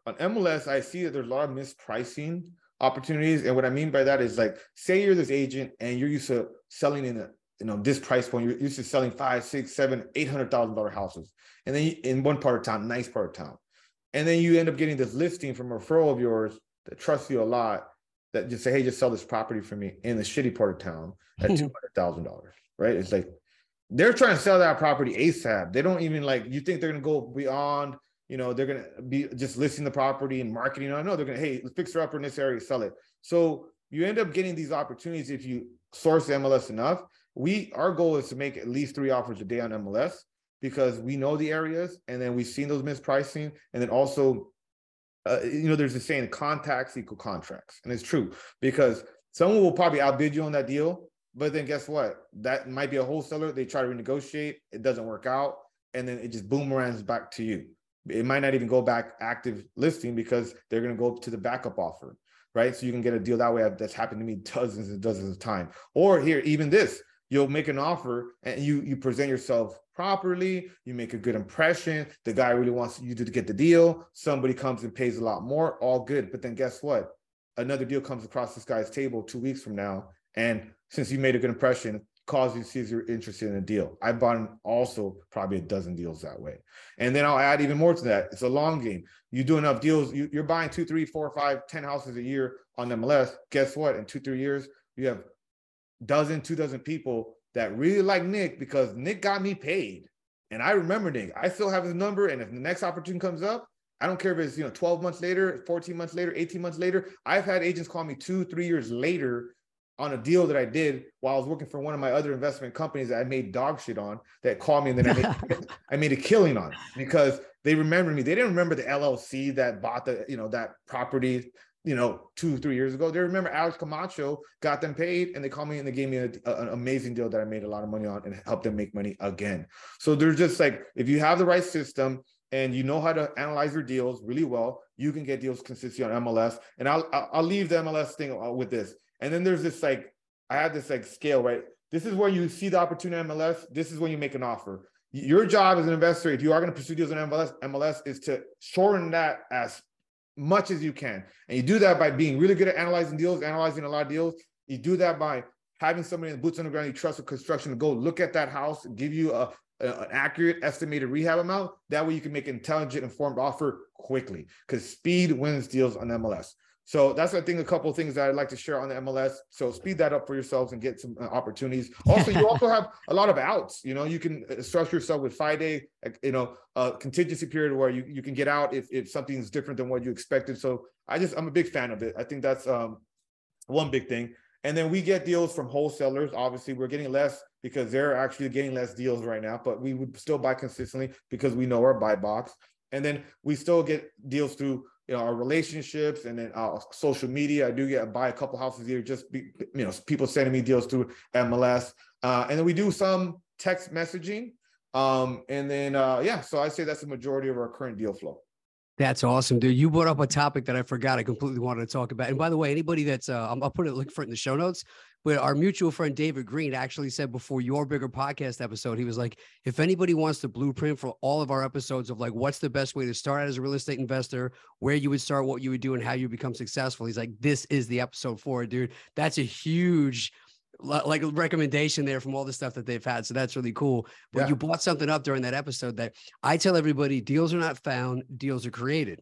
on MLS, I see that there's a lot of mispricing opportunities. And what I mean by that is like, say you're this agent and you're used to selling in a you know this price point, you're used to selling five, six, seven, eight hundred thousand dollar houses, and then you, in one part of town, nice part of town, and then you end up getting this listing from a referral of yours that trusts you a lot that just say, hey, just sell this property for me in the shitty part of town at two hundred thousand dollars, right? It's like they're trying to sell that property ASAP. They don't even like you think they're gonna go beyond you know they're going to be just listing the property and marketing i know they're going to hey fix her up in this area sell it. So you end up getting these opportunities if you source mls enough. We our goal is to make at least three offers a day on mls because we know the areas and then we've seen those mispricing. And then also uh, you know there's a saying contacts equal contracts. And it's true because someone will probably outbid you on that deal but then guess what that might be a wholesaler they try to renegotiate it doesn't work out and then it just boomerangs back to you it might not even go back active listing because they're going to go to the backup offer, right? So you can get a deal that way. That's happened to me dozens and dozens of times. Or here, even this, you'll make an offer and you you present yourself properly. You make a good impression. The guy really wants you to get the deal. Somebody comes and pays a lot more. All good. But then guess what? Another deal comes across this guy's table two weeks from now, and since you made a good impression, cause you to see you're interested in a deal. I bought also probably a dozen deals that way. And then I'll add even more to that. It's a long game. You do enough deals, you, are buying two, three, four, five, ten houses a year on MLS. Guess what? In two, three years, you have dozen, two dozen people that really like Nick because Nick got me paid. And I remember Nick. I still have his number. And if the next opportunity comes up, I don't care if it's you know 12 months later, 14 months later, 18 months later. I've had agents call me two, three years later on a deal that I did while I was working for one of my other investment companies that I made dog shit on that called me and then I made, I made a killing on because they remember me. They didn't remember the LLC that bought the, you know, that property, you know, two, three years ago. They remember Alex Camacho got them paid and they called me and they gave me a, a, an amazing deal that I made a lot of money on and helped them make money again. So they're just like, if you have the right system, and you know how to analyze your deals really well, you can get deals consistently on MLS. And I'll I'll leave the MLS thing with this. And then there's this like, I have this like scale, right? This is where you see the opportunity in MLS. This is when you make an offer. Your job as an investor, if you are going to pursue deals in MLS, MLS is to shorten that as much as you can. And you do that by being really good at analyzing deals, analyzing a lot of deals. You do that by having somebody in the boots on the ground you trust with construction to go look at that house, give you a, a, an accurate estimated rehab amount. That way you can make an intelligent, informed offer quickly because speed wins deals on MLS. So that's I think a couple of things that I'd like to share on the MLS. So speed that up for yourselves and get some uh, opportunities. Also, you also have a lot of outs. You know, you can uh, structure yourself with five day, you know, a contingency period where you, you can get out if, if something's different than what you expected. So I just I'm a big fan of it. I think that's um, one big thing. And then we get deals from wholesalers. Obviously, we're getting less because they're actually getting less deals right now, but we would still buy consistently because we know our buy box. And then we still get deals through you know, our relationships and then uh, social media. I do get buy a couple houses here, just be, you know, people sending me deals through MLS. Uh, and then we do some text messaging. Um, and then, uh, yeah, so I say that's the majority of our current deal flow. That's awesome, dude. You brought up a topic that I forgot. I completely wanted to talk about. And by the way, anybody that's, uh, I'll put it link for it in the show notes. But our mutual friend David Greene actually said before your bigger podcast episode, he was like, if anybody wants the blueprint for all of our episodes of like what's the best way to start as a real estate investor, where you would start, what you would do, and how you become successful, he's like, this is the episode for it, dude. That's a huge like recommendation there from all the stuff that they've had. So that's really cool. But yeah. you brought something up during that episode that I tell everybody deals are not found, deals are created.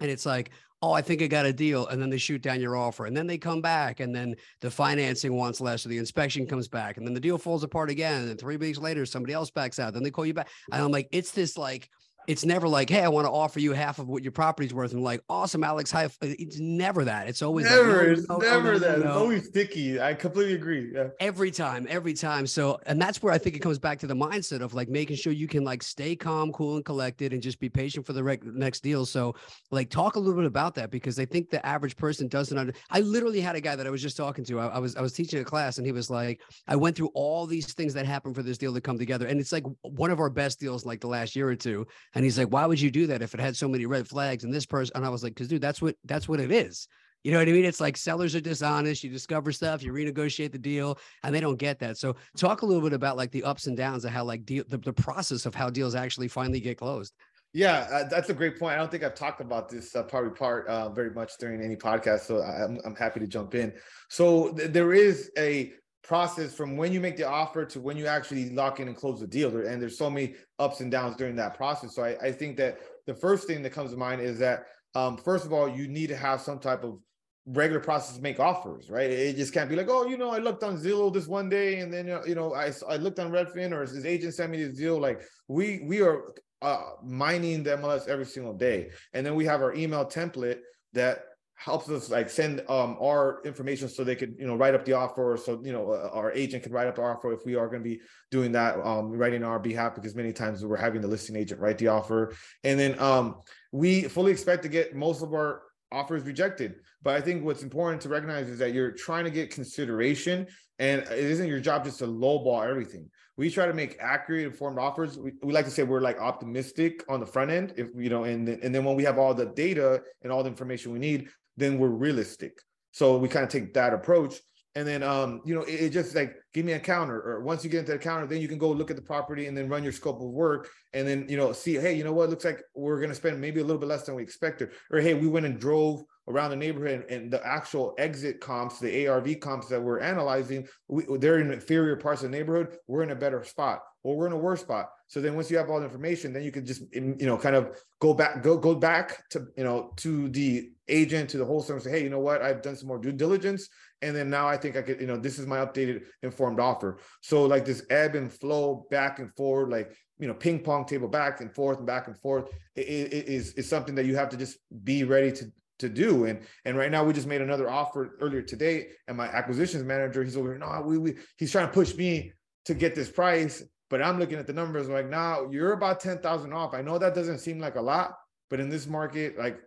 And it's like, oh, I think I got a deal. And then they shoot down your offer. And then they come back. And then the financing wants less, or the inspection comes back. And then the deal falls apart again. And three weeks later, somebody else backs out. Then they call you back. And I'm like, it's this like it's never like, hey, I want to offer you half of what your property's worth. And like, awesome, Alex. High. It's never that. It's always never. Like, no, it's no, never no, that. It's always sticky. I completely agree. Yeah. Every time, every time. So, and that's where I think it comes back to the mindset of like making sure you can like stay calm, cool, and collected, and just be patient for the rec- next deal. So, like, talk a little bit about that because I think the average person doesn't. Under- I literally had a guy that I was just talking to. I, I was I was teaching a class, and he was like, I went through all these things that happened for this deal to come together, and it's like one of our best deals, like the last year or two. And he's like, why would you do that if it had so many red flags and this person and i was like because dude that's what that's what it is you know what i mean it's like sellers are dishonest you discover stuff you renegotiate the deal and they don't get that so talk a little bit about like the ups and downs of how like deal the, the process of how deals actually finally get closed yeah, uh, that's a great point. I don't think I've talked about this uh, probably part uh, very much during any podcast, so I'm, I'm happy to jump in. So th- there is a process from when you make the offer to when you actually lock in and close the deal. And there's so many ups and downs during that process. So I, I think that the first thing that comes to mind is that um, first of all, you need to have some type of regular process to make offers, right? It just can't be like, oh, you know, I looked on Zillow this one day, and then you know, I I looked on Redfin or his agent sent me this deal. Like we we are uh, mining the MLS every single day, and then we have our email template that helps us like send um, our information so they could you know write up the offer so you know uh, our agent can write up the offer if we are going to be doing that um, writing on our behalf because many times we're having the listing agent write the offer. And then um, we fully expect to get most of our offers rejected. But i think what's important to recognize is that you're trying to get consideration and it isn't your job just to lowball everything. We try to make accurate informed offers. We, we like to say we're like optimistic on the front end if you know and, and then when we have all the data and all the information we need then we're realistic. So we kind of take that approach. And then, um, you know, it, it, just like give me a counter, or once you get into the counter, then you can go look at the property and then run your scope of work, and then you know see, hey, you know what, looks like we're going to spend maybe a little bit less than we expected, or hey, we went and drove around the neighborhood and, the actual exit comps, the ARV comps that we're analyzing, we, they're in inferior parts of the neighborhood. We're in a better spot, or we're in a worse spot. So then once you have all the information, then you can just you know kind of go back go go back to you know to the agent to the wholesaler and say, hey, you know what, I've done some more due diligence, and then now I think I could you know this is my updated informed offer. So like this ebb and flow back and forward, like you know ping pong table back and forth and back and forth it, it is is something that you have to just be ready to to do. And and right now we just made another offer earlier today, and my acquisitions manager, he's over here. No, we, we he's trying to push me to get this price, but I'm looking at the numbers like, now you're about ten thousand off. I know that doesn't seem like a lot, but in this market, like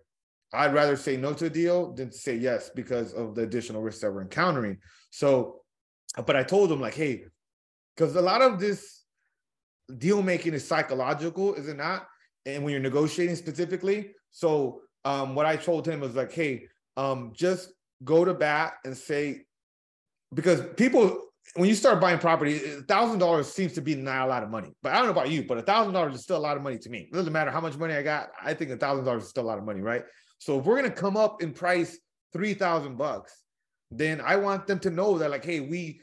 I'd rather say no to a deal than to say yes because of the additional risks that we're encountering. So, but I told him like, hey, because a lot of this deal making is psychological, is it not? And when you're negotiating specifically, so um, what I told him was like, hey, um, just go to bat and say, because people, when you start buying property, uh, thousand dollars seems to be not a lot of money. But I don't know about you, but a thousand dollars is still a lot of money to me. It doesn't matter how much money I got. I think a thousand dollars is still a lot of money, right? So if we're gonna come up in price three thousand bucks, then I want them to know that like, hey, we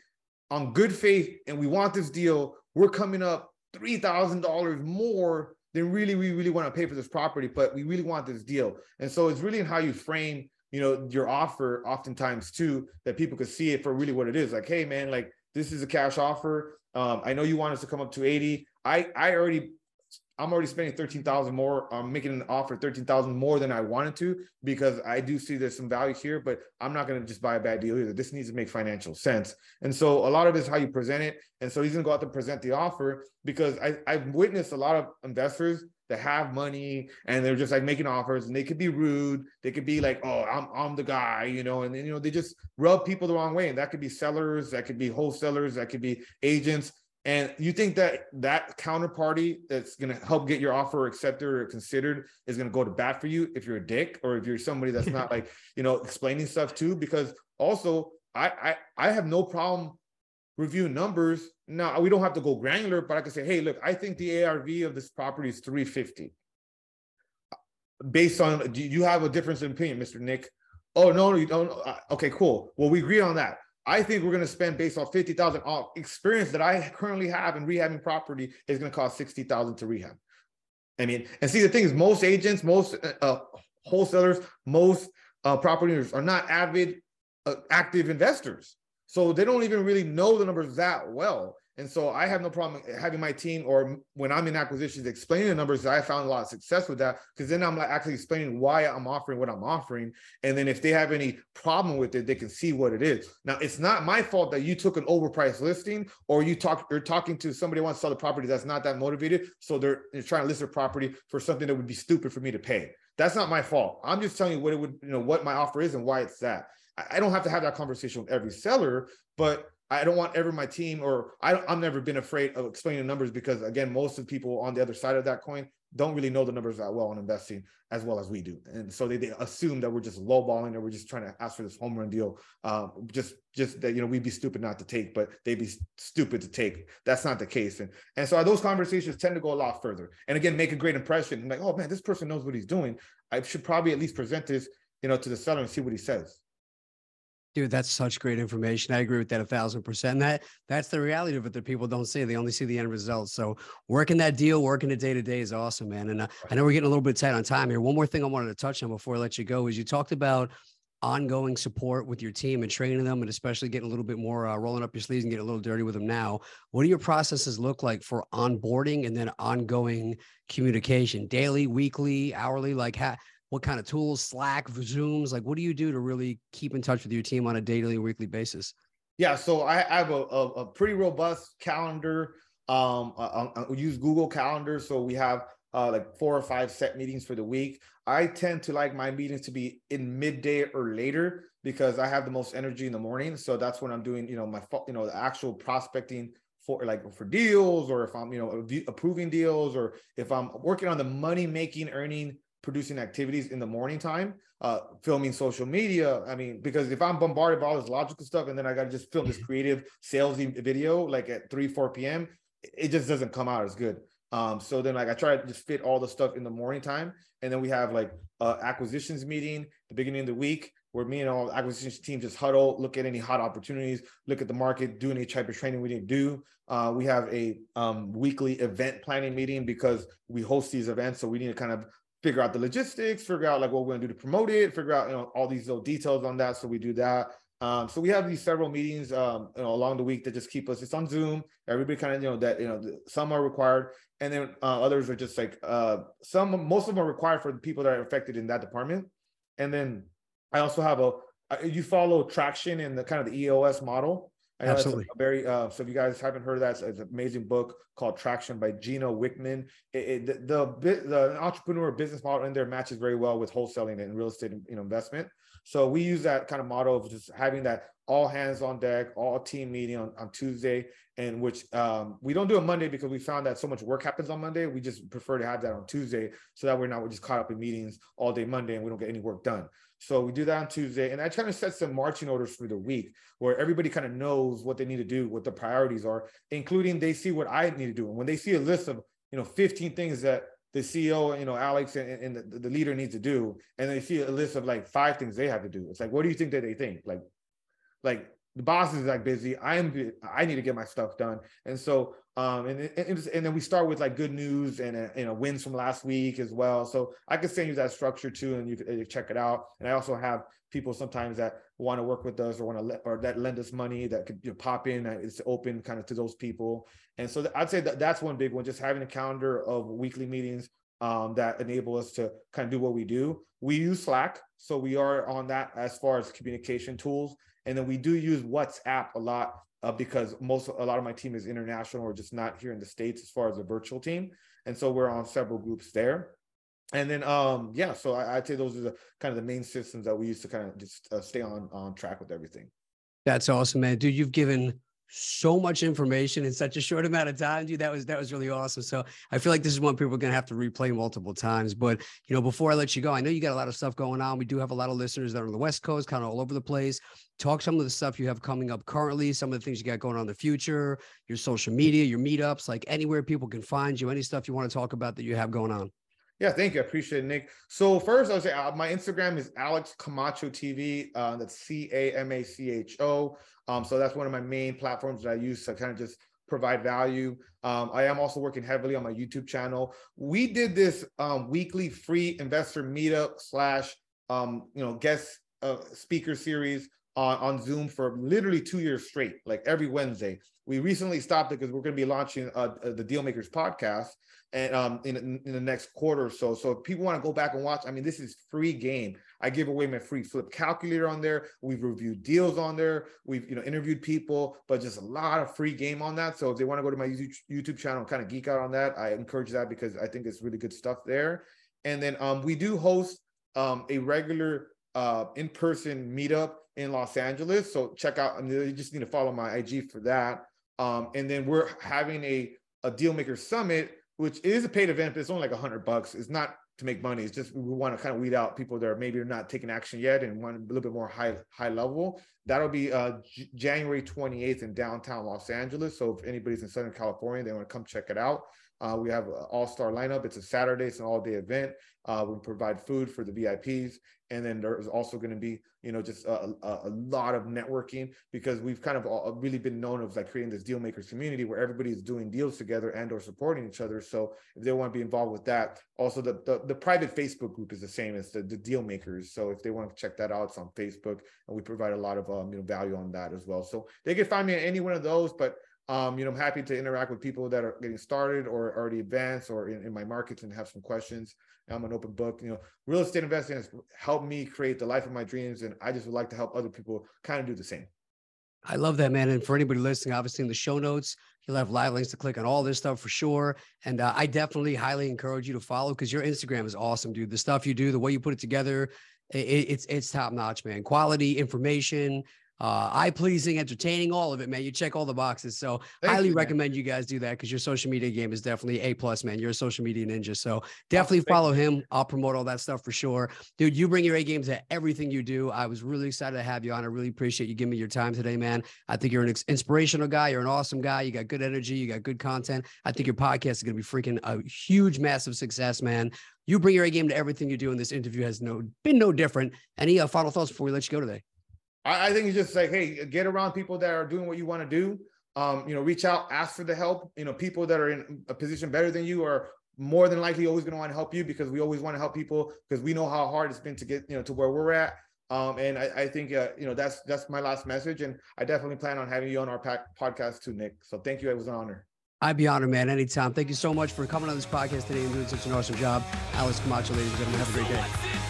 on good faith and we want this deal. We're coming up three thousand dollars more than really we really want to pay for this property, but we really want this deal. And so it's really in how you frame, you know, your offer oftentimes too, that people could see it for really what it is. Like, hey man, like this is a cash offer. Um, I know you want us to come up to 80. I I already I'm already spending 13,000 more. I'm making an offer 13,000 more than I wanted to because I do see there's some value here, but I'm not going to just buy a bad deal either. This needs to make financial sense. And so a lot of it is how you present it. And so he's going to go out to present the offer because I, I've witnessed a lot of investors that have money and they're just like making offers and they could be rude. They could be like, oh, I'm, I'm the guy, you know, and then, you know, they just rub people the wrong way. And that could be sellers, that could be wholesalers, that could be agents and you think that that counterparty that's going to help get your offer accepted or considered is going to go to bat for you if you're a dick or if you're somebody that's not like you know explaining stuff too because also I, I i have no problem reviewing numbers now we don't have to go granular but i can say hey look i think the arv of this property is 350 based on do you have a difference in opinion mr nick oh no no, you don't okay cool well we agree on that I think we're going to spend based on 50,000 off experience that I currently have in rehabbing property is going to cost 60,000 to rehab. I mean, and see, the thing is most agents, most uh, uh, wholesalers, most uh, property owners are not avid, uh, active investors. So they don't even really know the numbers that well. And so I have no problem having my team or when I'm in acquisitions explaining the numbers. I found a lot of success with that because then I'm like actually explaining why I'm offering what I'm offering. And then if they have any problem with it, they can see what it is. Now it's not my fault that you took an overpriced listing or you talk you're talking to somebody who wants to sell the property that's not that motivated. So they're, they're trying to list their property for something that would be stupid for me to pay. That's not my fault. I'm just telling you what it would, you know, what my offer is and why it's that. I don't have to have that conversation with every seller, but I don't want ever my team or I I've never been afraid of explaining numbers because again, most of the people on the other side of that coin don't really know the numbers that well on investing as well as we do, and so they, they assume that we're just lowballing or we're just trying to ask for this home run deal. Um, just just that you know we'd be stupid not to take, but they'd be stupid to take. That's not the case, and and so those conversations tend to go a lot further. And again, make a great impression. like, oh man, this person knows what he's doing. I should probably at least present this, you know, to the seller and see what he says. Dude, that's such great information. I agree with that a thousand percent. that that's the reality of it that people don't see. They only see the end results. So working that deal, working it day to day is awesome, man. And uh, I know we're getting a little bit tight on time here. One more thing I wanted to touch on before I let you go is you talked about ongoing support with your team and training them, and especially getting a little bit more uh, rolling up your sleeves and getting a little dirty with them now. What do your processes look like for onboarding and then ongoing communication, daily, weekly, hourly? Like, how what kind of tools, Slack, Zooms, like what do you do to really keep in touch with your team on a daily or weekly basis? Yeah, so I have a, a, a pretty robust calendar. Um, I, I, use Google Calendar, so we have uh, like four or five set meetings for the week. I tend to like my meetings to be in midday or later because I have the most energy in the morning. So that's when I'm doing, you know, my you know the actual prospecting for like for deals, or if I'm you know approving deals, or if I'm working on the money making earning producing activities in the morning time, uh, filming social media. I mean, because if I'm bombarded by all this logical stuff and then I got to just film this mm-hmm. creative salesy video like at 3, 4 p.m., it just doesn't come out as good. Um, so then like I try to just fit all the stuff in the morning time. And then we have like uh, acquisitions meeting the beginning of the week where me and all the acquisitions team just huddle, look at any hot opportunities, look at the market, do any type of training we need to do. Uh, we have a um, weekly event planning meeting because we host these events. So we need to kind of figure out the logistics, figure out like what we're gonna do to promote it, figure out you know all these little details on that. So we do that. Um, so we have these several meetings um, you know, along the week that just keep us. It's on Zoom. Everybody kind of you know that you know some are required, and then uh, others are just like uh, some. Most of them are required for the people that are affected in that department, And then I also have a, you follow traction in the kind of the EOS model. Absolutely. very, uh, so if you guys haven't heard of that, it's, it's, an amazing book called Traction by Gino Wickman. It, it, the, the, the entrepreneur business model in there matches very well with wholesaling and real estate you know, investment. So we use that kind of model of just having that all hands on deck, all team meeting on, on Tuesday, and which um, we don't do on Monday because we found that so much work happens on Monday. We just prefer to have that on Tuesday so that we're not we're just caught up in meetings all day Monday and we don't get any work done. So we do that on Tuesday, and that kind of sets some marching orders for the week where everybody kind of knows what they need to do, what the priorities are, including they see what I need to do. And when they see a list of you know 15 things that the CEO, you know, Alex and, and the, the, leader needs to do, and they see a list of like five things they have to do. It's like, what do you think that they think? Like, like the boss is like busy. I am. I need to get my stuff done, and so um, and and, and then we start with like good news and uh, you know wins from last week as well. So I can send you that structure too, and you you check it out. And I also have people sometimes that want to work with us or want to let or that lend us money that could you know, pop in. It's open kind of to those people. And so I'd say that that's one big one. Just having a calendar of weekly meetings um, that enable us to kind of do what we do. We use Slack, so we are on that as far as communication tools. And then we do use WhatsApp a lot uh, because most a lot of my team is international or just not here in the states as far as a virtual team, and so we're on several groups there. And then um yeah, so I, would say those are the kind of the main systems that we use to kind of just uh, stay on on track with everything. That's awesome, man. Dude, you've given so much information in such a short amount of time, dude. That was that was really awesome. So I feel like this is one people are gonna have to replay multiple times. But you know, before I let you go, I know you got a lot of stuff going on. We do have a lot of listeners that are on the West Coast, kind of all over the place. Talk some of the stuff you have coming up currently, some of the things you got going on in the future, your social media, your meetups, like anywhere people can find you, any stuff you want to talk about that you have going on. Yeah, thank you. I appreciate it, Nick. So first, I'll say uh, my Instagram is Alex Camacho TV. Uh, that's C A M A C H O. Um, so that's one of my main platforms that I use to kind of just provide value. Um, I am also working heavily on my YouTube channel. We did this um, weekly free investor meetup slash um, you know guest uh, speaker series on, on Zoom for literally two years straight, like every Wednesday. We recently stopped it because we're going to be launching uh, uh the Dealmakers podcast and um, in, in the next quarter or so. So if people want to go back and watch, I mean, this is free game. I give away my free flip calculator on there. We've reviewed deals on there. We've you know interviewed people, but just a lot of free game on that. So if they want to go to my YouTube channel and kind of geek out on that, I encourage that because I think it's really good stuff there. And then um, we do host um, a regular uh, in-person meetup in Los Angeles. So check out. I mean, you just need to follow my IG for that. Um, and then we're having a a deal maker summit, which is a paid event, but it's only like a hundred bucks. It's not to make money. It's just we want to kind of weed out people that are maybe are not taking action yet and want a little bit more high high level. That'll be uh, J- January 28th in downtown Los Angeles. So if anybody's in Southern California, they want to come check it out. Uh, we have an all-star lineup. It's a Saturday. It's an all-day event. Uh, we provide food for the VIPs, and then there's also going to be, you know, just a, a, lot of networking because we've kind of all, really been known as like creating this deal makers community where everybody is doing deals together and or supporting each other. So if they want to be involved with that, also the the, the private Facebook group is the same as the, the deal makers. So if they want to check that out, it's on Facebook, and we provide a lot of um, you know value on that as well. So they can find me at any one of those, but um, you know, I'm happy to interact with people that are getting started or already advanced or in, in my markets and have some questions. I'm an open book. You know, real estate investing has helped me create the life of my dreams, and I just would like to help other people kind of do the same. I love that, man. And for anybody listening, obviously in the show notes, you'll have live links to click on all this stuff for sure. And uh, I definitely highly encourage you to follow because your Instagram is awesome, dude. The stuff you do, the way you put it together, it, it's it's top notch, man. Quality information, uh, eye pleasing, entertaining, all of it, man. You check all the boxes. So Thank highly you, recommend you guys do that because your social media game is definitely a plus, man. You're a social media ninja. So definitely oh, follow him. I'll promote all that stuff for sure. Dude, you bring your A games to everything you do. I was really excited to have you on. I really appreciate you giving me your time today, man. I think you're an inspirational guy. You're an awesome guy. You got good energy. You got good content. I think your podcast is going to be freaking a huge, massive success, man. You bring your A game to everything you do, and this interview has no been no different. Any uh, final thoughts before we let you go today? I, I think it's just like, hey, get around people that are doing what you want to do. Um, you know, reach out, ask for the help. You know, people that are in a position better than you are more than likely always going to want to help you because we always want to help people because we know how hard it's been to get you know to where we're at. Um, and I, I think uh, you know that's that's my last message, and I definitely plan on having you on our podcast too, Nick. So thank you. It was an honor. I'd be honored, man. Anytime. Thank you so much for coming on this podcast today and doing such an awesome job. Alex Camacho, ladies and gentlemen, have a great day.